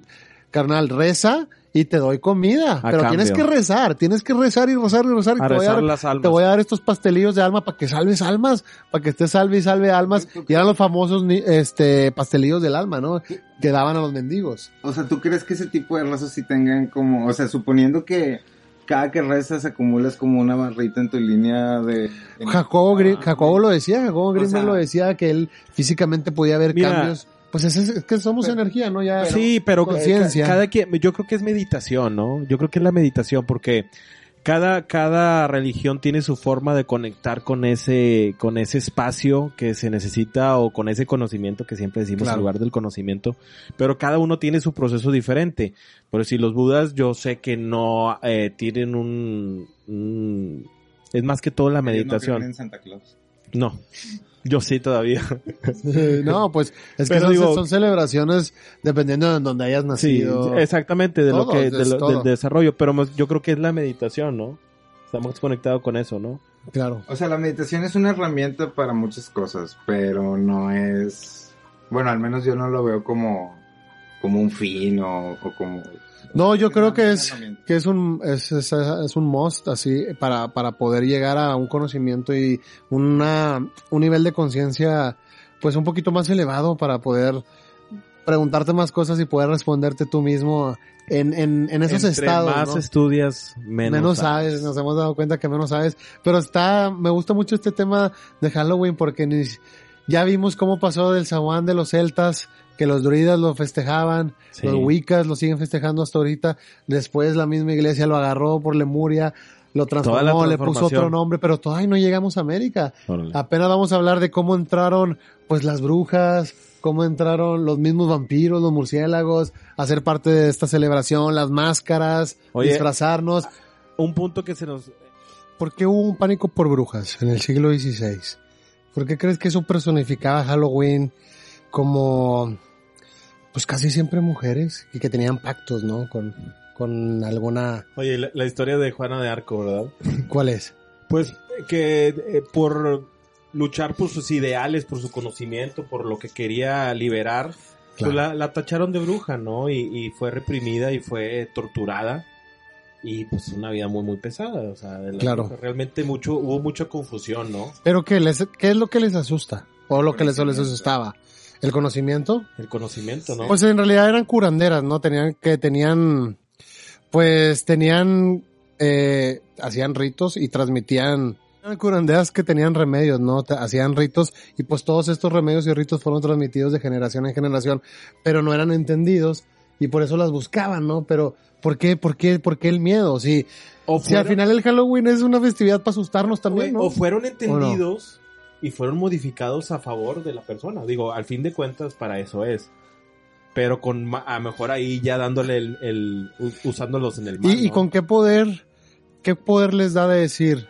carnal, reza y te doy comida, pero tienes que rezar, tienes que rezar y rezar y rezar y A te voy a rezar dar las almas. te voy a dar estos pastelillos de alma para que salves almas, para que estés salve y salve almas. Y eran los famosos este pastelillos del alma, ¿no? Que daban a los mendigos. O sea, ¿tú crees que ese tipo de rezos sí tengan como, o sea, suponiendo que cada que rezas acumulas como una barrita en tu línea de... Jacobo, Jacobo lo decía, Jacobo Grimberg sea- lo decía que él físicamente podía ver Mira, cambios. Pues es, es que somos pero- energía, ¿no? Ya sí, pero conciencia. cada quien, yo creo que es meditación, ¿no? Yo creo que es la meditación porque cada, cada religión tiene su forma de conectar con ese, con ese espacio que se necesita o con ese conocimiento que siempre decimos Claro. en lugar del conocimiento, pero cada uno tiene su proceso diferente. Pero si los budas yo sé que no eh, tienen un, un- es más que todo la no creen meditación. en Santa Claus. No, yo sí todavía. no, pues es que son, digo- son celebraciones dependiendo de donde hayas Sí, nacido. exactamente, de lo que, de lo- del desarrollo, pero más- yo creo que es la meditación, ¿no? Estamos conectados con eso, ¿no? Claro. O sea, la meditación es una herramienta para muchas cosas, pero no es... Bueno, al menos yo no lo veo como, como un fin o, o como... No, yo creo que es, que es un, es, es, es un must, así, para, para poder llegar a un conocimiento y una, un nivel de conciencia, pues un poquito más elevado para poder preguntarte más cosas y poder responderte tú mismo en, en, en esos Entre estados, más ¿no? estudias, menos, menos sabes, nos hemos dado cuenta que menos sabes, pero está, me gusta mucho este tema de Halloween porque ni, ya vimos cómo pasó del zaguán de los celtas, que los druidas lo festejaban, Sí. los wiccas lo siguen festejando hasta ahorita, después la misma iglesia lo agarró por Lemuria, lo transformó, le puso otro nombre, pero todavía no llegamos a América. Órale. Apenas vamos a hablar de cómo entraron, pues las brujas, cómo entraron los mismos vampiros, los murciélagos, a ser parte de esta celebración, las máscaras, Oye. disfrazarnos. Un punto que se nos... ¿Por qué hubo un pánico por brujas en el siglo XVI? ¿Por qué crees que eso personificaba Halloween como, pues casi siempre mujeres y que tenían pactos, ¿no? Con, con alguna, Oye, la, la historia de Juana de Arco, ¿verdad? ¿cuál es? Pues que eh, por luchar por sus ideales, por su conocimiento, por lo que quería liberar, pues la, la tacharon de bruja, ¿no? Y, y fue reprimida y fue torturada. Y pues una vida muy, muy pesada. O sea, Claro. bruja. realmente mucho, hubo mucha confusión, ¿no? Pero ¿qué, les, ¿qué es lo que les asusta? ¿O lo que les, les asustaba? ¿El conocimiento? El conocimiento, ¿no? Pues en realidad eran curanderas, ¿no? Tenían que tenían, pues tenían, eh, hacían ritos y transmitían, eran curanderas que tenían remedios, ¿no? Hacían ritos y pues todos estos remedios y ritos fueron transmitidos de generación en generación, pero no eran entendidos y por eso las buscaban, ¿no? Pero ¿por qué, por qué, por qué el miedo? Si, o, si al final el Halloween es una festividad para asustarnos también, ¿no? o fueron entendidos y fueron modificados a favor de la persona. Digo, al fin de cuentas, para eso es. Pero con, a lo mejor ahí ya dándole el, el- usándolos en el mal. ¿Y, y ¿no? con qué poder, qué poder les da de decir,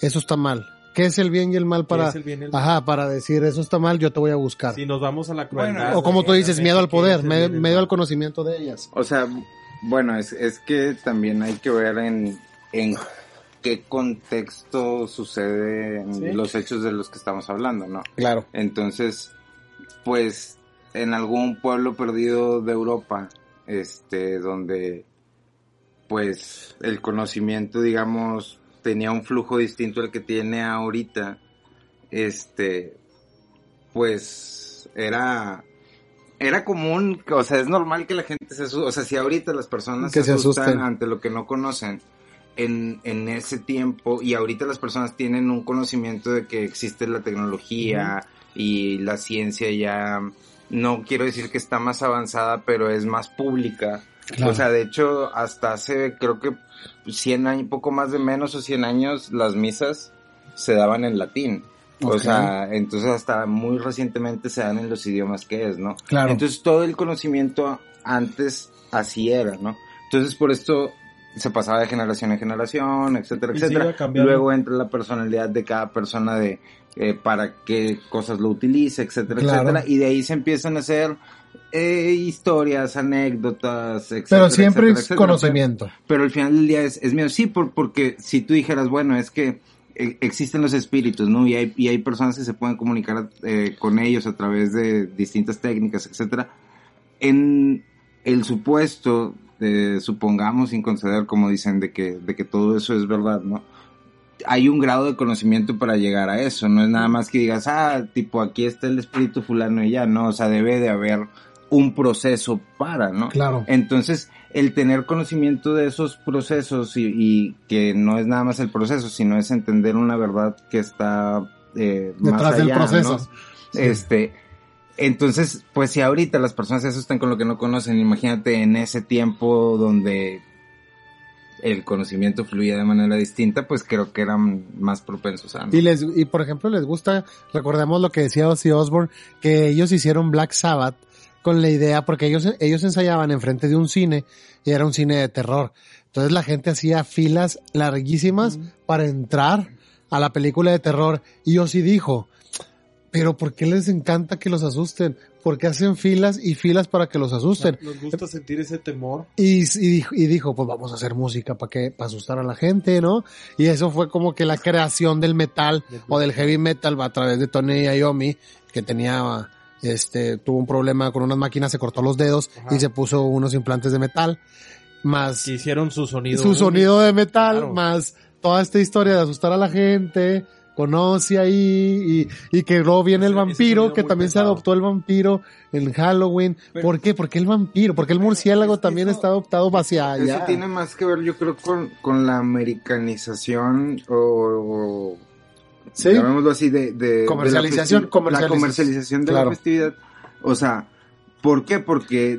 eso está mal? ¿Qué es el bien y el mal ¿Qué para, el bien y el ajá, para decir, eso está mal, yo te voy a buscar? Si nos vamos a la crueldad. Bueno, o como tú dices, miedo al ¿qué es poder, me- y mal? al conocimiento de ellas. O sea, bueno, es, es que también hay que ver en, en qué contexto suceden Sí. los hechos de los que estamos hablando, ¿no? Claro. Entonces, pues, en algún pueblo perdido de Europa, este, donde, pues, el conocimiento, digamos, tenía un flujo distinto al que tiene ahorita, este, pues, era, era común, o sea, es normal que la gente se asuste, o sea, si ahorita las personas Que se se asustan asusten. ante lo que no conocen, en, en ese tiempo, y ahorita las personas tienen un conocimiento de que existe la tecnología y la ciencia ya, no quiero decir que está más avanzada, pero es más pública. Claro. O sea, de hecho, hasta hace, creo que 100 años, poco más de menos o 100 años, las misas se daban en latín. O sea, entonces hasta muy recientemente se dan en los idiomas que es, ¿no? Claro. Entonces todo el conocimiento antes así era, ¿no? Entonces por esto se pasaba de generación en generación, etcétera, Y etcétera. Luego entra la personalidad de cada persona de eh, para qué cosas lo utiliza, etcétera, Claro. etcétera. Y de ahí se empiezan a hacer eh, historias, anécdotas, etcétera. Pero siempre etcétera, es etcétera. conocimiento. Pero, pero al final del día es, es miedo. Sí, por, porque si tú dijeras, bueno, es que eh, existen los espíritus, ¿no? Y hay, y hay personas que se pueden comunicar eh, con ellos a través de distintas técnicas, etcétera. En el supuesto, eh, supongamos sin conceder, como dicen, de que, de que todo eso es verdad, ¿no? Hay un grado de conocimiento para llegar a eso, no es nada más que digas, ah, tipo, aquí está el espíritu fulano y ya, no, o sea, debe de haber un proceso para, ¿no? Claro. Entonces, el tener conocimiento de esos procesos y, y que no es nada más el proceso, sino es entender una verdad que está eh, más Detrás del allá, proceso. ¿no? Sí. Este, entonces, pues si ahorita las personas se asustan con lo que no conocen, imagínate en ese tiempo donde el conocimiento fluía de manera distinta, pues creo que eran más propensos a... ¿no? Y les, y por ejemplo, les gusta, recordemos lo que decía Ozzy Osbourne, que ellos hicieron Black Sabbath con la idea, porque ellos, ellos ensayaban enfrente de un cine, y era un cine de terror. Entonces la gente hacía filas larguísimas para entrar a la película de terror. Y Ozzy dijo, pero ¿por qué les encanta que los asusten? Porque hacen filas y filas para que los asusten. Nos gusta sentir ese temor. Y, y, dijo, y dijo, pues vamos a hacer música para que, para asustar a la gente, ¿no? Y eso fue como que la creación del metal o del heavy metal a través de Tony Iommi, que tenía, este, tuvo un problema con unas máquinas, se cortó los dedos Ajá. y se puso unos implantes de metal, más Que hicieron su sonido. su sonido de metal, Claro. más toda esta historia de asustar a la gente, conoce ahí y, y que luego viene el Ese- vampiro, que también se adoptó el vampiro en Halloween. Pero- ¿Por qué? Porque el vampiro, porque el murciélago es también eso- está adoptado hacia allá. Eso tiene más que ver, yo creo, con, con la americanización o, o Sí. llamémoslo así, de, de Comercialización, de la, comercialización. la comercialización de Claro. la festividad. O sea, ¿por qué? Porque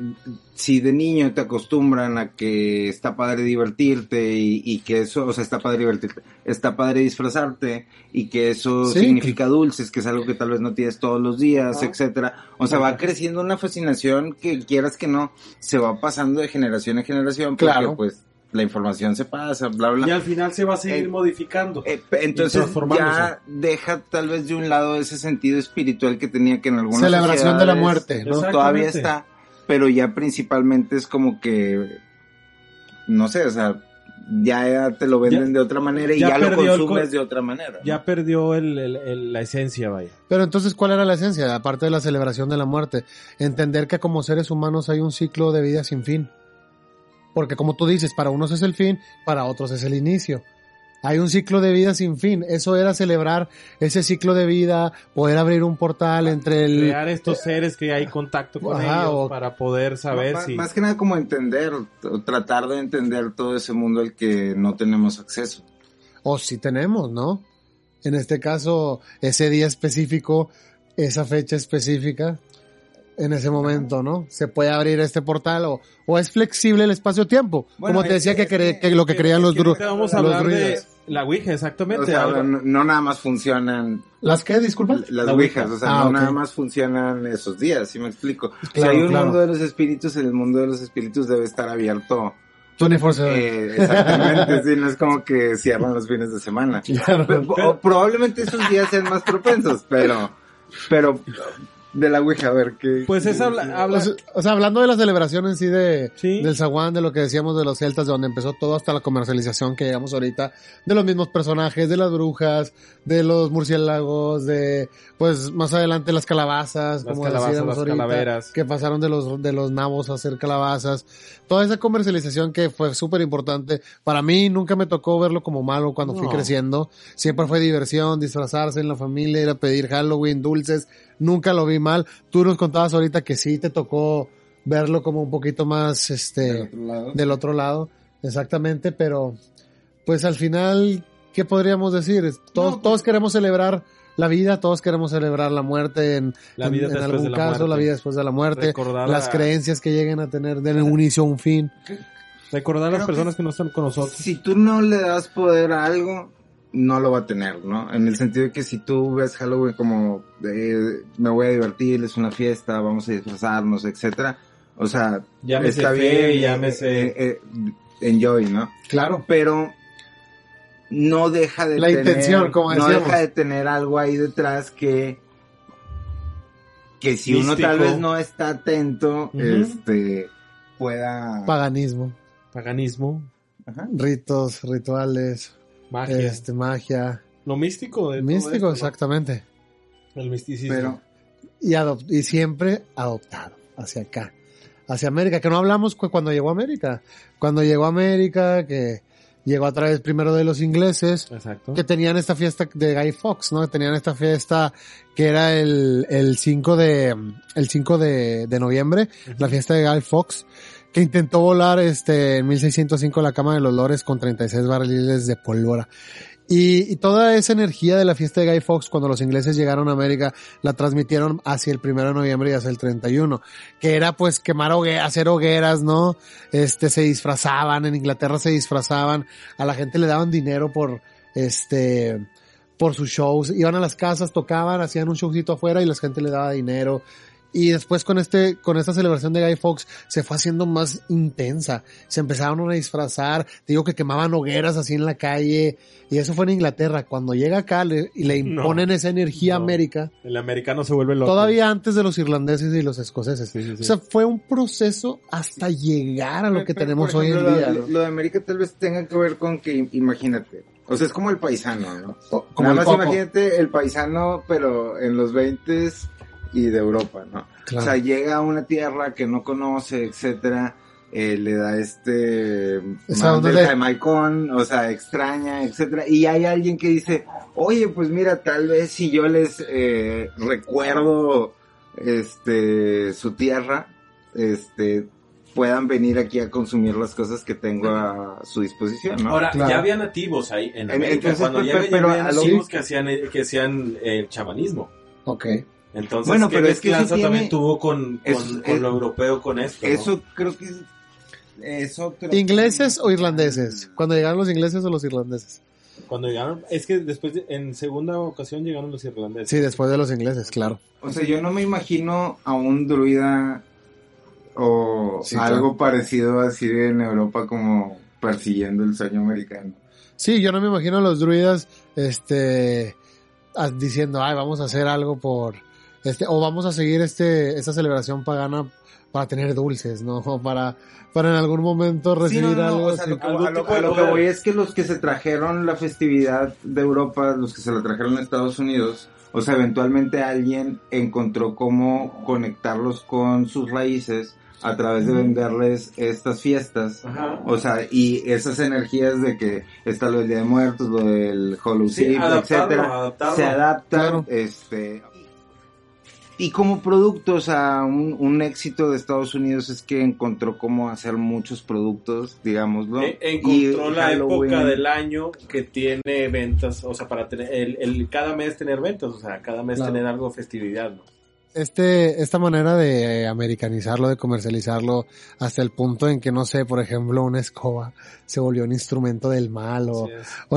si de niño te acostumbran a que está padre divertirte y, y que eso, o sea, está padre divertirte, está padre disfrazarte y que eso Sí, significa dulces, que es algo que tal vez no tienes todos los días, Ajá. etcétera. O sea, va creciendo una fascinación que quieras que no, se va pasando de generación en generación porque Claro. pues la información se pasa, bla, bla. Y al final se va a seguir Eh, modificando. Eh, entonces ya deja tal vez de un lado ese sentido espiritual que tenía que en algunas Celebración de la muerte, ¿no? Exactamente. Todavía está, pero ya principalmente es como que, no sé, o sea, ya te lo venden de otra manera y ya ya, lo el consumes co- de otra manera. ¿no? Ya perdió el- el- el- la esencia, vaya. Pero entonces, ¿cuál era la esencia? Aparte de la celebración de la muerte, entender que como seres humanos hay un ciclo de vida sin fin. Porque como tú dices, para unos es el fin, para otros es el inicio. Hay un ciclo de vida sin fin. Eso era celebrar ese ciclo de vida, poder abrir un portal entre el... Crear estos seres que hay contacto con Ajá, ellos o- para poder saber más, si... más que nada como entender, tratar de entender todo ese mundo al que no tenemos acceso. O si tenemos, ¿no? En este caso, ese día específico, esa fecha específica, en ese momento, ¿no? Se puede abrir este portal o, o es flexible el espacio-tiempo. Bueno, como te decía que, que- cre- que- lo que creían los, Es que dru- ahorita vamos a los hablar de druidas. la Ouija, exactamente. O sea, no, no nada más funcionan ¿Las qué? Disculpa. las La ouijas, Ouija. o sea, Ah, no nada más funcionan esos días, ¿sí me explico? Claro, si hay un claro. mundo de los espíritus, el mundo de los espíritus debe estar abierto. 24/7. Eh, exactamente, sí, no es como que cierran los fines de semana. Claro. Pero- o probablemente esos días sean más propensos, pero, pero, de la Ouija, a ver, ¿qué? Pues es habla, habla- O sea, o sea, hablando de la celebración en sí de, Sí. del zaguán, de lo que decíamos de los celtas, de donde empezó todo hasta la comercialización que llegamos ahorita, de los mismos personajes, de las brujas, de los murciélagos, de, pues, más adelante las calabazas, Las como calabazas, decíamos las ahorita, calaveras. que pasaron de los, de los nabos a hacer calabazas. Toda esa comercialización que fue súper importante. Para mí nunca me tocó verlo como malo cuando fui creciendo. Siempre fue diversión, disfrazarse en la familia, ir a pedir Halloween, dulces. Nunca lo vi mal. Tú nos contabas ahorita que sí te tocó verlo como un poquito más, este, Del otro lado. del otro lado. Exactamente, pero pues al final, ¿qué podríamos decir? Es- Todos, No, pues- todos queremos celebrar la vida, todos queremos celebrar la muerte en, La vida en algún de la caso, la vida después de la muerte, Recordar las a- creencias que lleguen a tener de un inicio a un fin. recordar a las personas que- que no están con nosotros. Si tú no le das poder a algo, no lo va a tener, ¿no? En el sentido de que si tú ves Halloween como eh, me voy a divertir, es una fiesta, vamos a disfrazarnos, etcétera, o sea, Llámese está fe, bien, llámese- eh, eh, enjoy, ¿no? Claro. Pero no deja de La tener, intención, como no decíamos. deja de tener algo ahí detrás que que si uno tal vez no está atento, este pueda Paganismo, Paganismo, Ajá. ritos, rituales, magia. este, magia, Lo místico de todo místico, esto, ¿no? exactamente. El misticismo. Pero Y, y siempre adoptado hacia acá, hacia América, que no hablamos cu- cuando llegó a América. Cuando llegó a América, que llegó a través primero de los ingleses, Exacto. que tenían esta fiesta de Guy Fox, ¿no? Tenían esta fiesta que era el, el 5 de, el 5 de, de noviembre, la fiesta de Guy Fox, que intentó volar este, en 1605 la cama de los lores con 36 barriles de pólvora. Y, toda esa energía de la fiesta de Guy Fox cuando los ingleses llegaron a América la transmitieron hacia el 1 de noviembre y hacia el 31, que era pues quemar hogue hacer hogueras, ¿no? Este, se disfrazaban, en Inglaterra se disfrazaban, a la gente le daban dinero por, este, por sus shows, iban a las casas, tocaban, hacían un showcito afuera y la gente le daba dinero. Y después con este, con esta celebración de Guy Fox se fue haciendo más intensa. Se empezaron a disfrazar, te digo que quemaban hogueras así en la calle. Y eso fue en Inglaterra. Cuando llega acá le- y le No. imponen esa energía a No. América, El americano se vuelve loco. todavía antes de los irlandeses y los escoceses. Sí, sí, sí. O sea, fue un proceso hasta llegar a lo que Pero, tenemos hoy en día. Lo, ¿no? lo de América tal vez tenga que ver con que, imagínate, o sea, es como el paisano, ¿no? Como Nada más imagínate el paisano, pero en los 20 y de Europa, ¿no? Claro. O sea, llega a una tierra que no conoce, etcétera, eh, le da este de- jamaicón, o sea, extraña, etcétera, y hay alguien que dice, oye, pues mira, tal vez si yo les eh, recuerdo este su tierra, este puedan venir aquí a consumir las cosas que tengo a su disposición, ¿no? Ahora, Claro. ya había nativos ahí en América. entonces, Cuando había, pero ya había nativos que hacían, que hacían eh, chamanismo. Ok. Entonces, Bueno, ¿qué pero es que eso tiene- también tuvo con, con, es- con es- lo europeo con esto? ¿no? Eso creo que es, es otro. ¿Ingleses o irlandeses? Cuando llegaron los ingleses o los irlandeses. Cuando llegaron, es que después, de- en segunda ocasión llegaron los irlandeses. Sí, después de los ingleses, claro. O sea, yo no me imagino a un druida o Sí, algo parecido así en Europa como persiguiendo el sueño americano. Sí, yo no me imagino a los druidas, este, diciendo, ay, vamos a hacer algo por, este, o vamos a seguir este, esta celebración pagana para tener dulces, ¿no? Para, para en algún momento Sí, recibir no, no, algo. o sea, lo que, a lo- tipo a lo que voy es que los que se trajeron la festividad de Europa, los que se la trajeron a Estados Unidos, o sea, eventualmente alguien encontró cómo conectarlos con sus raíces a través de venderles estas fiestas. Ajá. O sea, y esas energías de que está lo del Día de Muertos, lo del Hollow Sí, etcétera, adaptarlo. se adaptan, Claro. este, y como producto, o sea, un, un éxito de Estados Unidos es que encontró cómo hacer muchos productos, digámoslo. E- y encontró la Halloween- época del año que tiene ventas, o sea, para tener el, el- cada mes tener ventas, o sea, cada mes Claro. tener algo de festividad, ¿no? Este, esta manera de americanizarlo, de comercializarlo, hasta el punto en que, no sé, por ejemplo, una escoba se volvió un instrumento del mal, o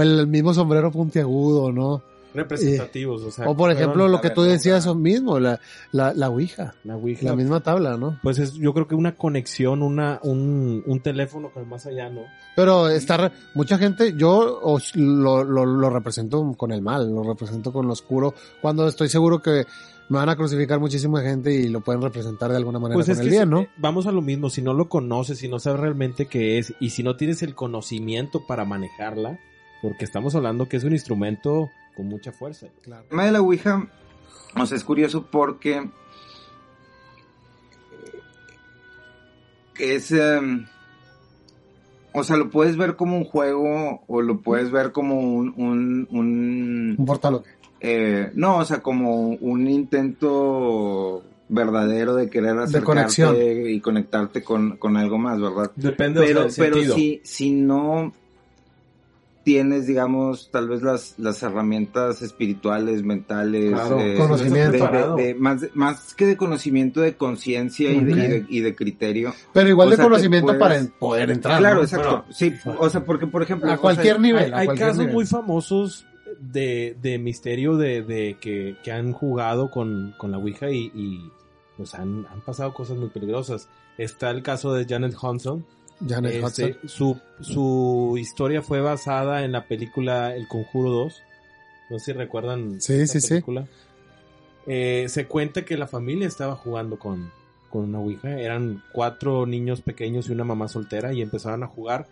el mismo sombrero puntiagudo, ¿no? Representativos, o sea. O por ejemplo, lo que tú decías verruga. mismo, la, la, la ouija, la Ouija. la misma tabla, ¿no? Pues es, yo creo que una conexión, una, un, un teléfono con el más allá, ¿no? Pero está, re- mucha gente, yo os- lo, lo, lo represento con el mal, lo represento con lo oscuro, cuando estoy seguro que me van a crucificar muchísima gente y lo pueden representar de alguna manera Pues con es el bien, si- ¿no? eh, vamos a lo mismo, si no lo conoces, si no sabes realmente qué es, y si no tienes el conocimiento para manejarla, porque estamos hablando que es un instrumento con mucha fuerza. Claro. El tema de la Ouija, o sea, es curioso porque es, em, o sea, lo puedes ver como un juego o lo puedes ver como un, un, un Un portal, ¿o qué? eh, no, o sea, como un intento verdadero de querer acercarte conexión. y conectarte con, con algo más, ¿verdad? Depende pero, del pero sentido. si, si no tienes, digamos, tal vez las, las herramientas espirituales, mentales, Claro, eh, conocimiento. de- de- Preparado. de- más, más que de conocimiento de conciencia y, y de, y de criterio. Pero igual O de sea, conocimiento puedes- para poder entrar. claro, ¿no? exacto. Bueno, sí, o sea, porque por ejemplo... A o cualquier sea, nivel. a hay cualquier casos nivel. muy famosos de, de misterio de, de que, que han jugado con, con la Ouija y, y, pues han, han pasado cosas muy peligrosas. Está el caso de Janet Hudson. Janet Este, Hudson. su, su historia fue basada en la película El Conjuro 2. No sé si recuerdan Sí, esa sí, sí. película. Eh, se cuenta que la familia estaba jugando con, con una Ouija. Eran cuatro niños pequeños y una mamá soltera y empezaron a jugar.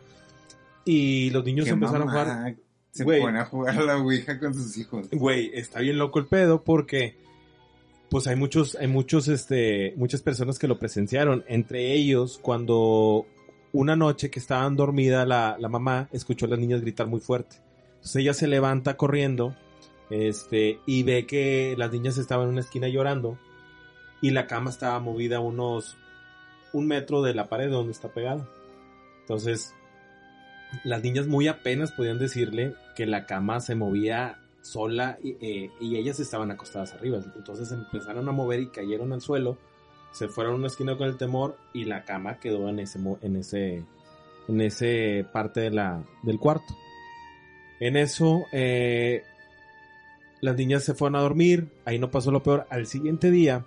Y los niños qué empezaron a jugar. Se Güey. pone a jugar a la Ouija con sus hijos. Güey, está bien loco el pedo porque pues hay muchos, hay muchos, este, muchas personas que lo presenciaron. Entre ellos, cuando una noche que estaban dormida la, la mamá escuchó a las niñas gritar muy fuerte. Entonces ella se levanta corriendo, este, y ve que las niñas estaban en una esquina llorando y la cama estaba movida unos un metro de la pared donde está pegada. Entonces, las niñas muy apenas podían decirle que la cama se movía sola y, eh, y ellas estaban acostadas arriba. Entonces empezaron a mover y cayeron al suelo, se fueron a una esquina con el temor y la cama quedó en ese en ese en ese parte de la del cuarto. En eso eh, las niñas se fueron a dormir, ahí no pasó lo peor. Al siguiente día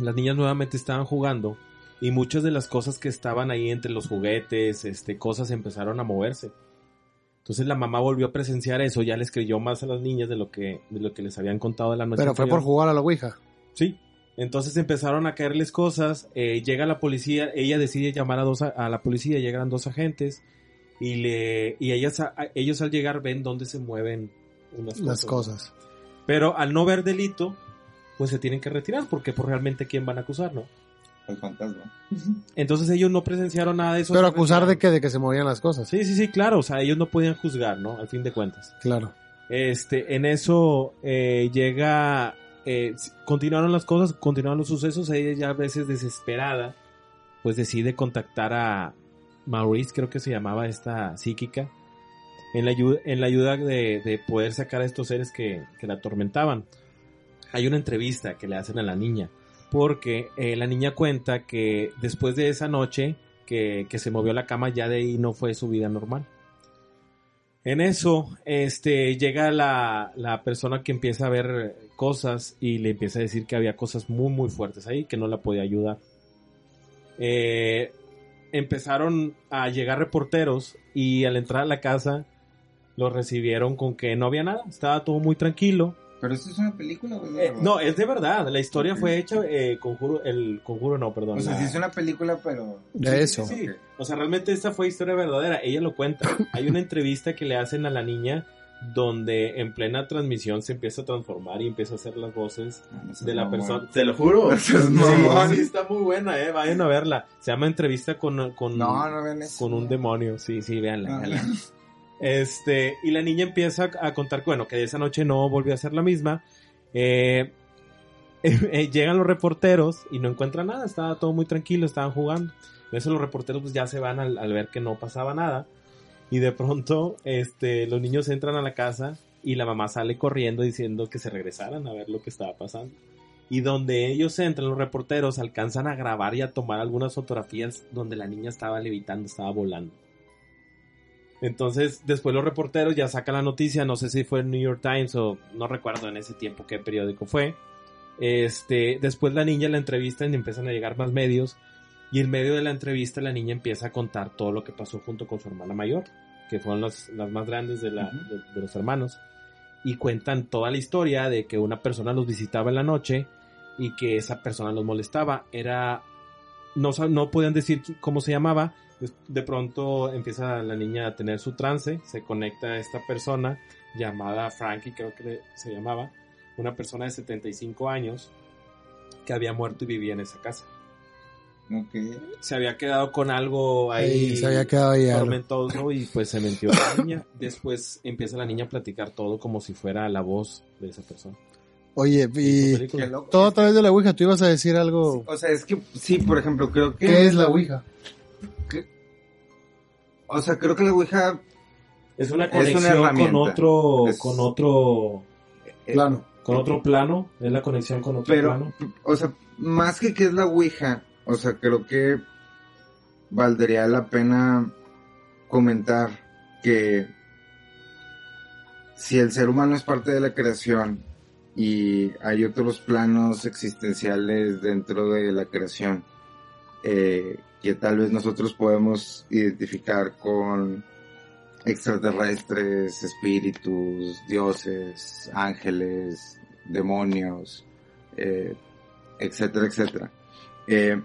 las niñas nuevamente estaban jugando y muchas de las cosas que estaban ahí entre los juguetes, este, cosas empezaron a moverse. Entonces la mamá volvió a presenciar eso, ya les creyó más a las niñas de lo que, de lo que les habían contado de la noche. Pero fue por anterior. jugar a la Ouija. Sí. Entonces empezaron a caerles cosas, eh, llega la policía, ella decide llamar a dos a, a la policía, llegan dos agentes y le y ellas a- a- ellos al llegar ven dónde se mueven unas Las cosas. Pero al no ver delito, pues se tienen que retirar porque pues realmente quién van a acusar, ¿no? El fantasma. Entonces ellos no presenciaron nada de eso. Pero acusar de que, de que se movían las cosas. Sí, sí, sí, claro, o sea, ellos no podían juzgar, ¿no? Al fin de cuentas. Claro. Este, en eso eh, llega, eh, continuaron las cosas, continuaron los sucesos, ella ya a veces desesperada, pues decide contactar a Maurice, creo que se llamaba esta psíquica, en la ayuda, en la ayuda de, de poder sacar a estos seres que, que la atormentaban. Hay una entrevista que le hacen a la niña, porque eh, la niña cuenta que después de esa noche que, que se movió la cama, ya de ahí no fue su vida normal. En eso, este, llega la, la persona que empieza a ver cosas y le empieza a decir que había cosas muy, muy fuertes ahí, que no la podía ayudar. Eh, empezaron a llegar reporteros y al entrar a la casa los recibieron con que no había nada, estaba todo muy tranquilo, Pero esto es una película, güey. Eh, no, es de verdad. La historia fue hecha, eh, conjuro, el conjuro no, perdón. O sea, la- sí es una película, pero... De eso. Sí, o sea, realmente esta fue historia verdadera. Ella lo cuenta. Hay una entrevista que le hacen a la niña donde en plena transmisión se empieza a transformar y empieza a hacer las voces de la persona. Te lo juro. Seas Sí, sí, está muy buena, eh. Vayan a verla. Se llama Entrevista con, con, No, no ven eso. con un demonio. Sí, sí, véanla. No, véanla. Este, y la niña empieza a contar, bueno, que esa noche no volvió a ser la misma. Eh, eh, llegan los reporteros y no encuentran nada, estaba todo muy tranquilo, estaban jugando. En eso los reporteros pues ya se van al, al ver que no pasaba nada. Y de pronto, este, los niños entran a la casa y la mamá sale corriendo diciendo que se regresaran a ver lo que estaba pasando. Y donde ellos entran, los reporteros alcanzan a grabar y a tomar algunas fotografías donde la niña estaba levitando, estaba volando. Entonces, después los reporteros ya sacan la noticia, no sé si fue el New York Times o no recuerdo en ese tiempo qué periódico fue. Este, después la niña la entrevistan y empiezan a llegar más medios. Y en medio de la entrevista la niña empieza a contar todo lo que pasó junto con su hermana mayor, que fueron las, las más grandes de, la, de los hermanos. Y cuentan toda la historia de que una persona los visitaba en la noche y que esa persona los molestaba. Era, no, no podían decir cómo se llamaba. De pronto empieza la niña a tener su trance, se conecta a esta persona llamada Frankie, creo que le- se llamaba, una persona de 75 años que había muerto y vivía en esa casa. Ok. Se había quedado con algo ahí Ahí se había quedado ahí algo. tormentoso y pues se metió la niña. Después empieza la niña a platicar todo como si fuera la voz de esa persona. Oye, y todo a través de la Ouija, tú ibas a decir algo. O sea, es que sí, por ejemplo, creo que... ¿Qué es la Ouija? O sea, creo que la Ouija... Es una Es una conexión con otro, Es- con otro, eh, Claro. con otro plano. Es la conexión con otro Pero, plano. o sea, más que que es la Ouija, o sea, creo que valdría la pena comentar que si el ser humano es parte de la creación y hay otros planos existenciales dentro de la creación eh, que tal vez nosotros podemos identificar con extraterrestres, espíritus, dioses, ángeles, demonios, eh, etcétera, etcétera. Eh,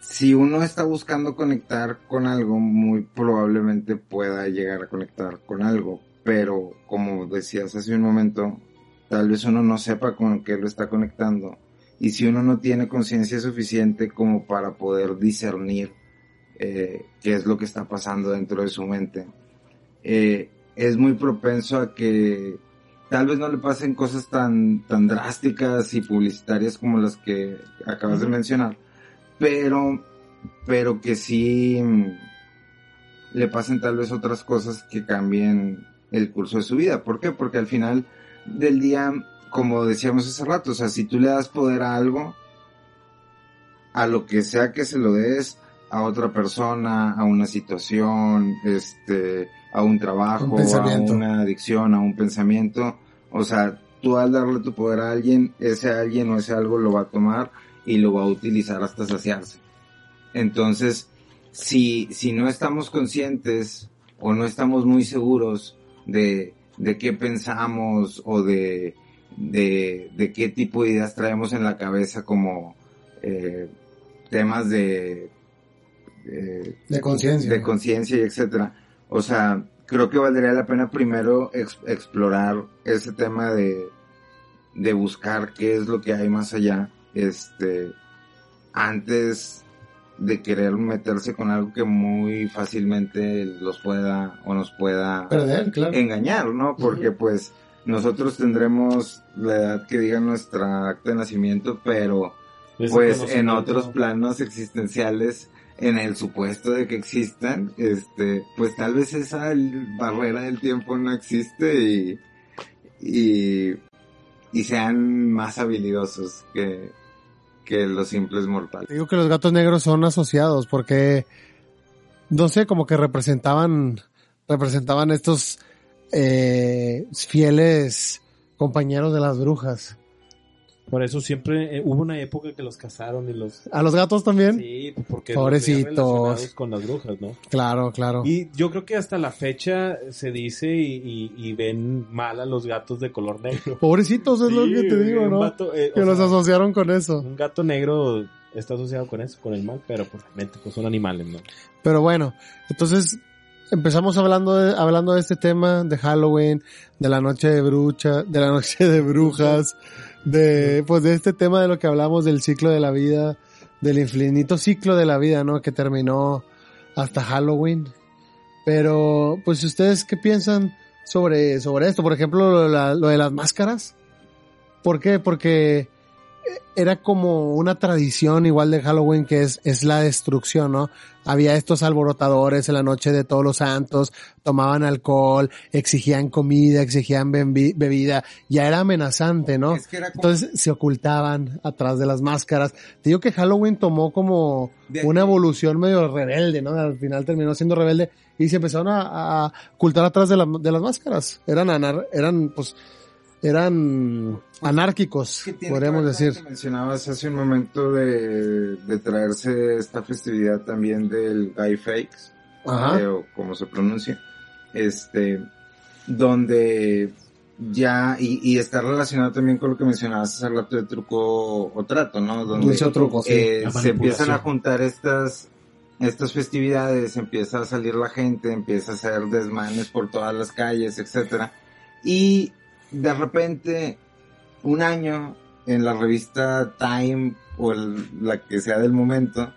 si uno está buscando conectar con algo, muy probablemente pueda llegar a conectar con algo, pero como decías hace un momento, tal vez uno no sepa con qué lo está conectando. Y si uno no tiene conciencia suficiente como para poder discernir eh, qué es lo que está pasando dentro de su mente, eh, es muy propenso a que tal vez no le pasen cosas tan, tan drásticas y publicitarias como las que acabas de mencionar, pero, pero que sí le pasen tal vez otras cosas que cambien el curso de su vida. ¿Por qué? Porque al final del día, como decíamos hace rato, o sea, si tú le das poder a algo, a lo que sea que se lo des, a otra persona, a una situación, este, a un trabajo, Un a una adicción, a un pensamiento, o sea, tú al darle tu poder a alguien, ese alguien o ese algo lo va a tomar y lo va a utilizar hasta saciarse. Entonces, si, si no estamos conscientes o no estamos muy seguros de, de qué pensamos o de, de, de qué tipo de ideas traemos en la cabeza como eh, temas de, eh, De conciencia. de conciencia y etcétera. O sea, creo que valdría la pena primero ex- explorar ese tema de, de buscar qué es lo que hay más allá, este, antes de querer meterse con algo que muy fácilmente los pueda o nos pueda Perder, claro. engañar, ¿no? Porque pues nosotros tendremos la edad que diga nuestra acta de nacimiento, pero Ese pues en otros planos existenciales, en el supuesto de que existan, este, pues tal vez esa barrera del tiempo no existe y, y, y sean más habilidosos que, que los simples mortales. Digo que los gatos negros son asociados porque, no sé, como que representaban, representaban estos eh, fieles compañeros de las brujas. Por eso siempre eh, hubo una época que los cazaron y los... ¿A los gatos también? Sí, pues porque Pobrecitos. los relacionados con las brujas, ¿no? Claro, claro. Y yo creo que hasta la fecha se dice y, y- y ven mal a los gatos de color negro. Pobrecitos es lo Sí, que te digo, ¿no? vato, eh, que los sea, asociaron con eso. Un gato negro está asociado con eso, con el mal, pero pues realmente pues son animales, ¿no? Pero bueno, entonces empezamos hablando de, hablando de este tema de Halloween, de la noche de brucha, de la noche de brujas, de pues de este tema de lo que hablamos del ciclo de la vida, del infinito ciclo de la vida, ¿no? Que terminó hasta Halloween. Pero pues ustedes qué piensan sobre sobre esto, por ejemplo, lo lo de las máscaras. ¿Por qué? Porque era como una tradición igual de Halloween que es, es la destrucción, ¿no? Había estos alborotadores en la noche de todos los santos, tomaban alcohol, exigían comida, exigían bebi- bebida, ya era amenazante, ¿no? Es que era como- Entonces se ocultaban atrás de las máscaras. Te digo que Halloween tomó como una evolución medio rebelde, ¿no? Al final terminó siendo rebelde y se empezaron a, a ocultar atrás de, la- de las máscaras. Eran eran pues, eran anárquicos, podríamos decir. mencionabas hace un momento de, de traerse esta festividad también del Guy Fakes, Ajá. eh, o como se pronuncia, este, donde ya, y, y está relacionado también con lo que mencionabas hace rato de truco o trato, ¿no? Donde Dulce o truco, sí. eh, La se empiezan a juntar estas estas festividades, empieza a salir la gente, empieza a hacer desmanes por todas las calles, etcétera. Y de repente, un año, en la revista Time, o la que sea del momento,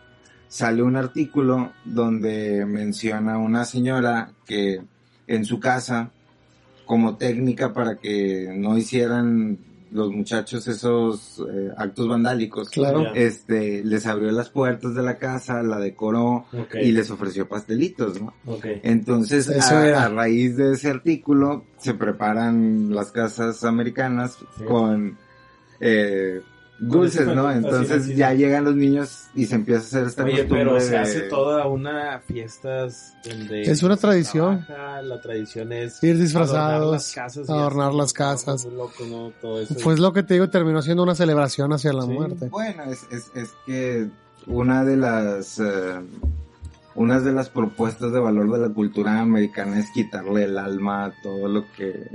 sale un artículo donde menciona una señora que en su casa, como técnica para que no hicieran los muchachos esos eh, actos vandálicos, Claro. Este, les abrió las puertas de la casa, la decoró Ok. y les ofreció pastelitos, ¿no? ok. Entonces, Eso a, era. a raíz de ese artículo, se preparan las casas americanas Sí. con eh, dulces, ¿no? Entonces así, así, ya sí. llegan los niños y se empieza a hacer esta Oye, pero se hace toda una fiestas donde... Es una tradición. trabaja, la tradición es... Ir adornar disfrazados, las casas y adornar las casas. loco, ¿no? Todo eso. Pues lo que te digo, terminó siendo una celebración hacia la Sí. muerte. Bueno, es, es, es que una de las... eh, unas de las propuestas de valor de la cultura americana es quitarle el alma a todo lo que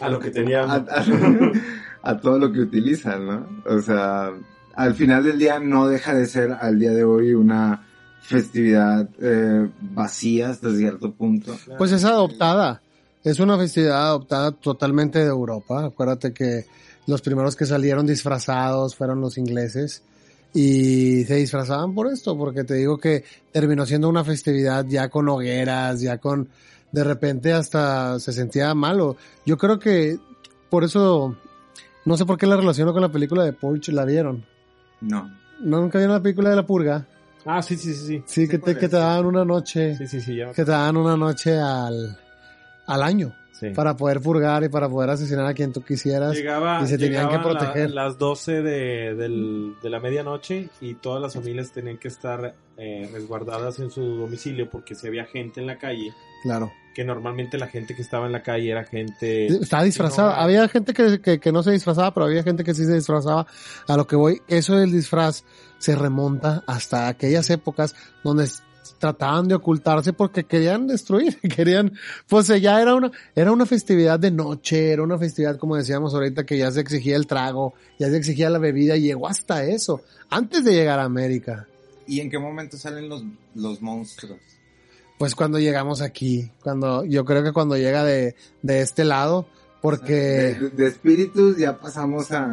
a lo que tenía... a, a- a todo lo que utilizan, ¿no? O sea, al final del día no deja de ser al día de hoy una festividad eh, vacía hasta cierto punto. Pues es adoptada. Es una festividad adoptada totalmente de Europa. Acuérdate que los primeros que salieron disfrazados fueron los ingleses y se disfrazaban por esto, porque te digo que terminó siendo una festividad ya con hogueras, ya con, de repente hasta se sentía malo. Yo creo que por eso, no sé por qué la relaciono con la película de Porch, ¿la vieron? No. ¿No nunca vieron la película de la purga? Ah, sí, sí, sí, sí. Sí, que te, que te daban una noche, Sí, sí, sí, ya. que te daban una noche al, al año Sí. para poder purgar y para poder asesinar a quien tú quisieras. Llegaba, y se tenían que la- proteger. las 12 de, del- de la medianoche y todas las familias tenían que estar eh, resguardadas en su domicilio porque si había gente en la calle, Claro. que normalmente la gente que estaba en la calle era gente... Estaba disfrazada. no, había gente que, que, que no se disfrazaba, pero había gente que sí se disfrazaba. A lo que voy, eso del disfraz se remonta hasta aquellas épocas donde trataban de ocultarse porque querían destruir, querían, pues eh, ya era una, era una festividad de noche, era una festividad, como decíamos ahorita, que ya se exigía el trago, ya se exigía la bebida, y llegó hasta eso, antes de llegar a América. ¿Y en qué momento salen los, los monstruos? Pues cuando llegamos aquí, cuando, yo creo que cuando llega de, de este lado, porque... De, de- espíritus ya pasamos a...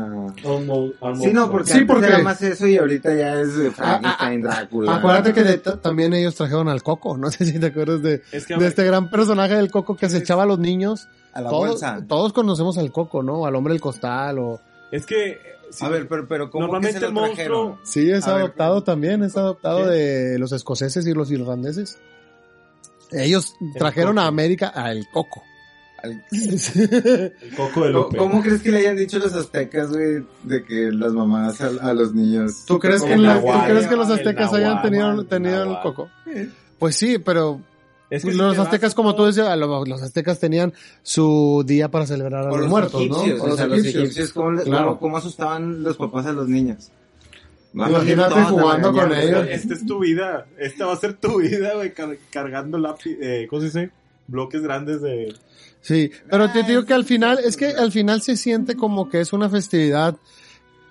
Sí, no, porque Sí, antes porque- era más eso y ahorita ya es eh, Ah, Frankenstein, Drácula. Acuérdate que de- también ellos trajeron al Coco, no sé si te acuerdas de, Es que, de este gran personaje del Coco que se echaba a los niños. a la Todos, bolsa. todos conocemos al Coco, ¿no? Al hombre del costal o... es que... sí, A ver, pero, pero ¿cómo normalmente que se el lo monstruo... Sí, es A ver, adoptado pero- también, es adoptado ¿Qué? de los escoceses y los irlandeses. Ellos trajeron Coco. a América al Coco. Al- El coco de ¿Cómo, crees que le hayan dicho los aztecas, güey, de que las mamás a, a los niños... ¿Tú crees, que, tú crees los aztecas hayan tenido, el tenido el nahual. Coco? Pues sí, pero Es que si los vas aztecas, como tú decías, a lo- los aztecas tenían su día para celebrar a los, muertos, ¿no? egipcios, O o sea, los egipcios. egipcios, ¿cómo, le- Claro. cómo asustaban los papás a los niños? Imagínate jugando con ellos. Esta es tu vida. Esta va a ser tu vida, güey, car- cargando lápiz, eh, ¿cómo se dice? Bloques grandes de... Sí, pero te digo que al final, es que al final se siente como que es una festividad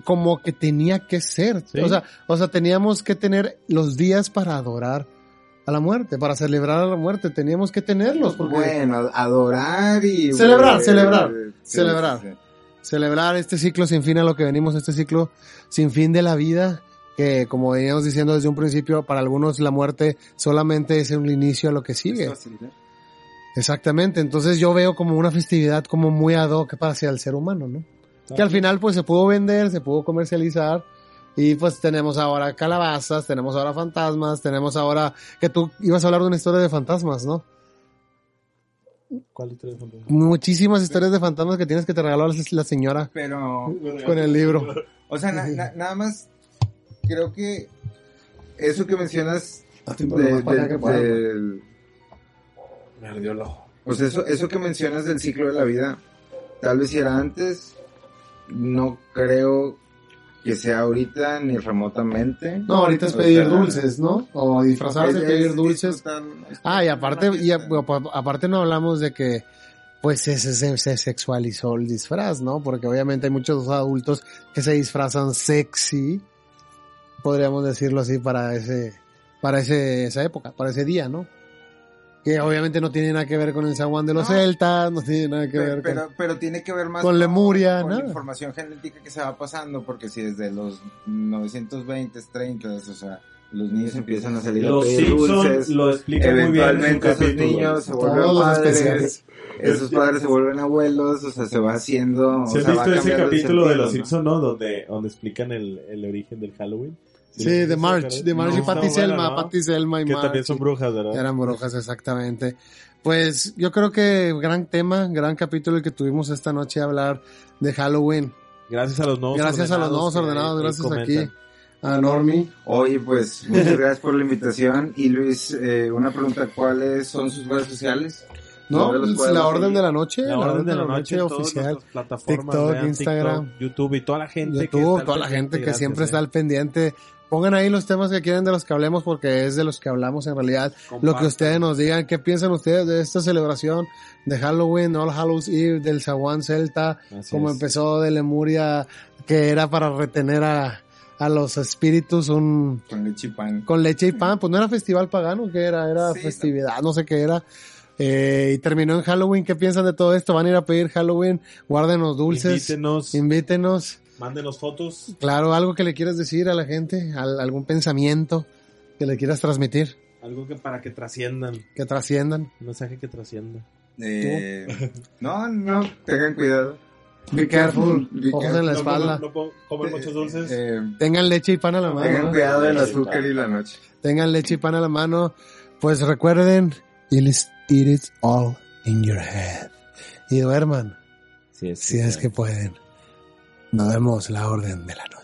como que tenía que ser. Sí. O sea, o sea, teníamos que tener los días para adorar a la muerte, para celebrar a la muerte, teníamos que tenerlos porque Bueno, adorar y... Celebrar, celebrar, sí, celebrar. Celebrar este ciclo sin fin a lo que venimos, este ciclo sin fin de la vida, que como veníamos diciendo desde un principio, para algunos la muerte solamente es un inicio a lo que sigue. Exactamente, entonces yo veo como una festividad como muy ad hoc para hacia el ser humano, ¿no? Que al final pues se pudo vender, se pudo comercializar y pues tenemos ahora calabazas, tenemos ahora fantasmas, tenemos ahora que tú ibas a hablar de una historia de fantasmas, ¿no? ¿Cuál historia de fantasma? Muchísimas historias de fantasmas que tienes que te regaló la la señora Pero, con el libro. o sea, na- na- nada más, creo que eso que mencionas Así de- de- del, Me ardió el ojo. Pues eso, eso que mencionas del ciclo de la vida, tal vez si era antes, no creo que sea ahorita ni remotamente. No, ahorita es O pedir sea, dulces, ¿no? O disfrazarse, es- pedir es dulces. Ah, y aparte, y a- aparte no hablamos de que pues se, se, se sexualizó el disfraz, ¿no? Porque obviamente hay muchos adultos que se disfrazan sexy, podríamos decirlo así, para ese, para ese, esa época, para ese día, ¿no? Que obviamente no tiene nada que ver con el zaguán de los No. celtas, no tiene nada que Pero, ver pero, con... pero tiene que ver más con Lemuria, con la información genética que se va pasando, porque si desde los 920, 30, o sea, los niños empiezan a salir Los a pedir Simpsons dulces, lo explican muy bien eventualmente esos capítulo. niños se vuelven Todos padres, especiales. esos padres se vuelven abuelos, o sea, se va haciendo, o ¿Se sea, has visto ese capítulo de Los ¿no? Simpsons, no? Donde, donde explican el, el origen del Halloween. Sí, de March, de March y No, Patty está bueno, Selma, ¿no? Patty Selma y Que March. también son brujas, ¿verdad? Eran brujas, exactamente. Pues yo creo que gran tema, gran capítulo el que tuvimos esta noche a hablar de Halloween. Gracias a los nuevos Gracias a los nuevos que ordenados, gracias comentan. aquí a Normi. Oye, pues, muchas gracias por la invitación. Y Luis, eh, una pregunta, ¿cuáles son sus redes sociales? ¿No? ¿Dónde los Es podemos la orden de la noche. La orden de la noche, oficial. plataformas, TikTok, vean Instagram. TikTok, YouTube y toda la gente que YouTube, está al toda la gente que siempre eh. está al pendiente. Pongan ahí los temas que quieren de los que hablemos porque es de los que hablamos en realidad. Lo que ustedes nos digan, qué piensan ustedes de esta celebración de Halloween, All Hallows Eve, del Zaguán Celta, Así como es. empezó de Lemuria, que era para retener a, a los espíritus un, Con leche y pan. con leche y pan, pues no era festival pagano, que era, era Sí, festividad, no sé qué era. Eh, y terminó en Halloween, ¿qué piensan de todo esto? ¿Van a ir a pedir Halloween? Guárdenos dulces, Invítenos, invítenos. Mándenos fotos. Claro, algo que le quieras decir a la gente, al- algún pensamiento que le quieras transmitir, Algo que para que trasciendan. que trasciendan. Un mensaje que trascienda. Eh, no, no, tengan cuidado. Be careful, Be ojos careful. en la No, espalda. No, no puedo comer muchos dulces. Eh, Tengan leche y pan a la mano. tengan ¿no? cuidado del azúcar y la noche. Tengan leche y pan a la mano. Pues recuerden, it is, it is all in your head. Y duerman, Sí, es si es que pueden. Nos vemos la orden de la noche.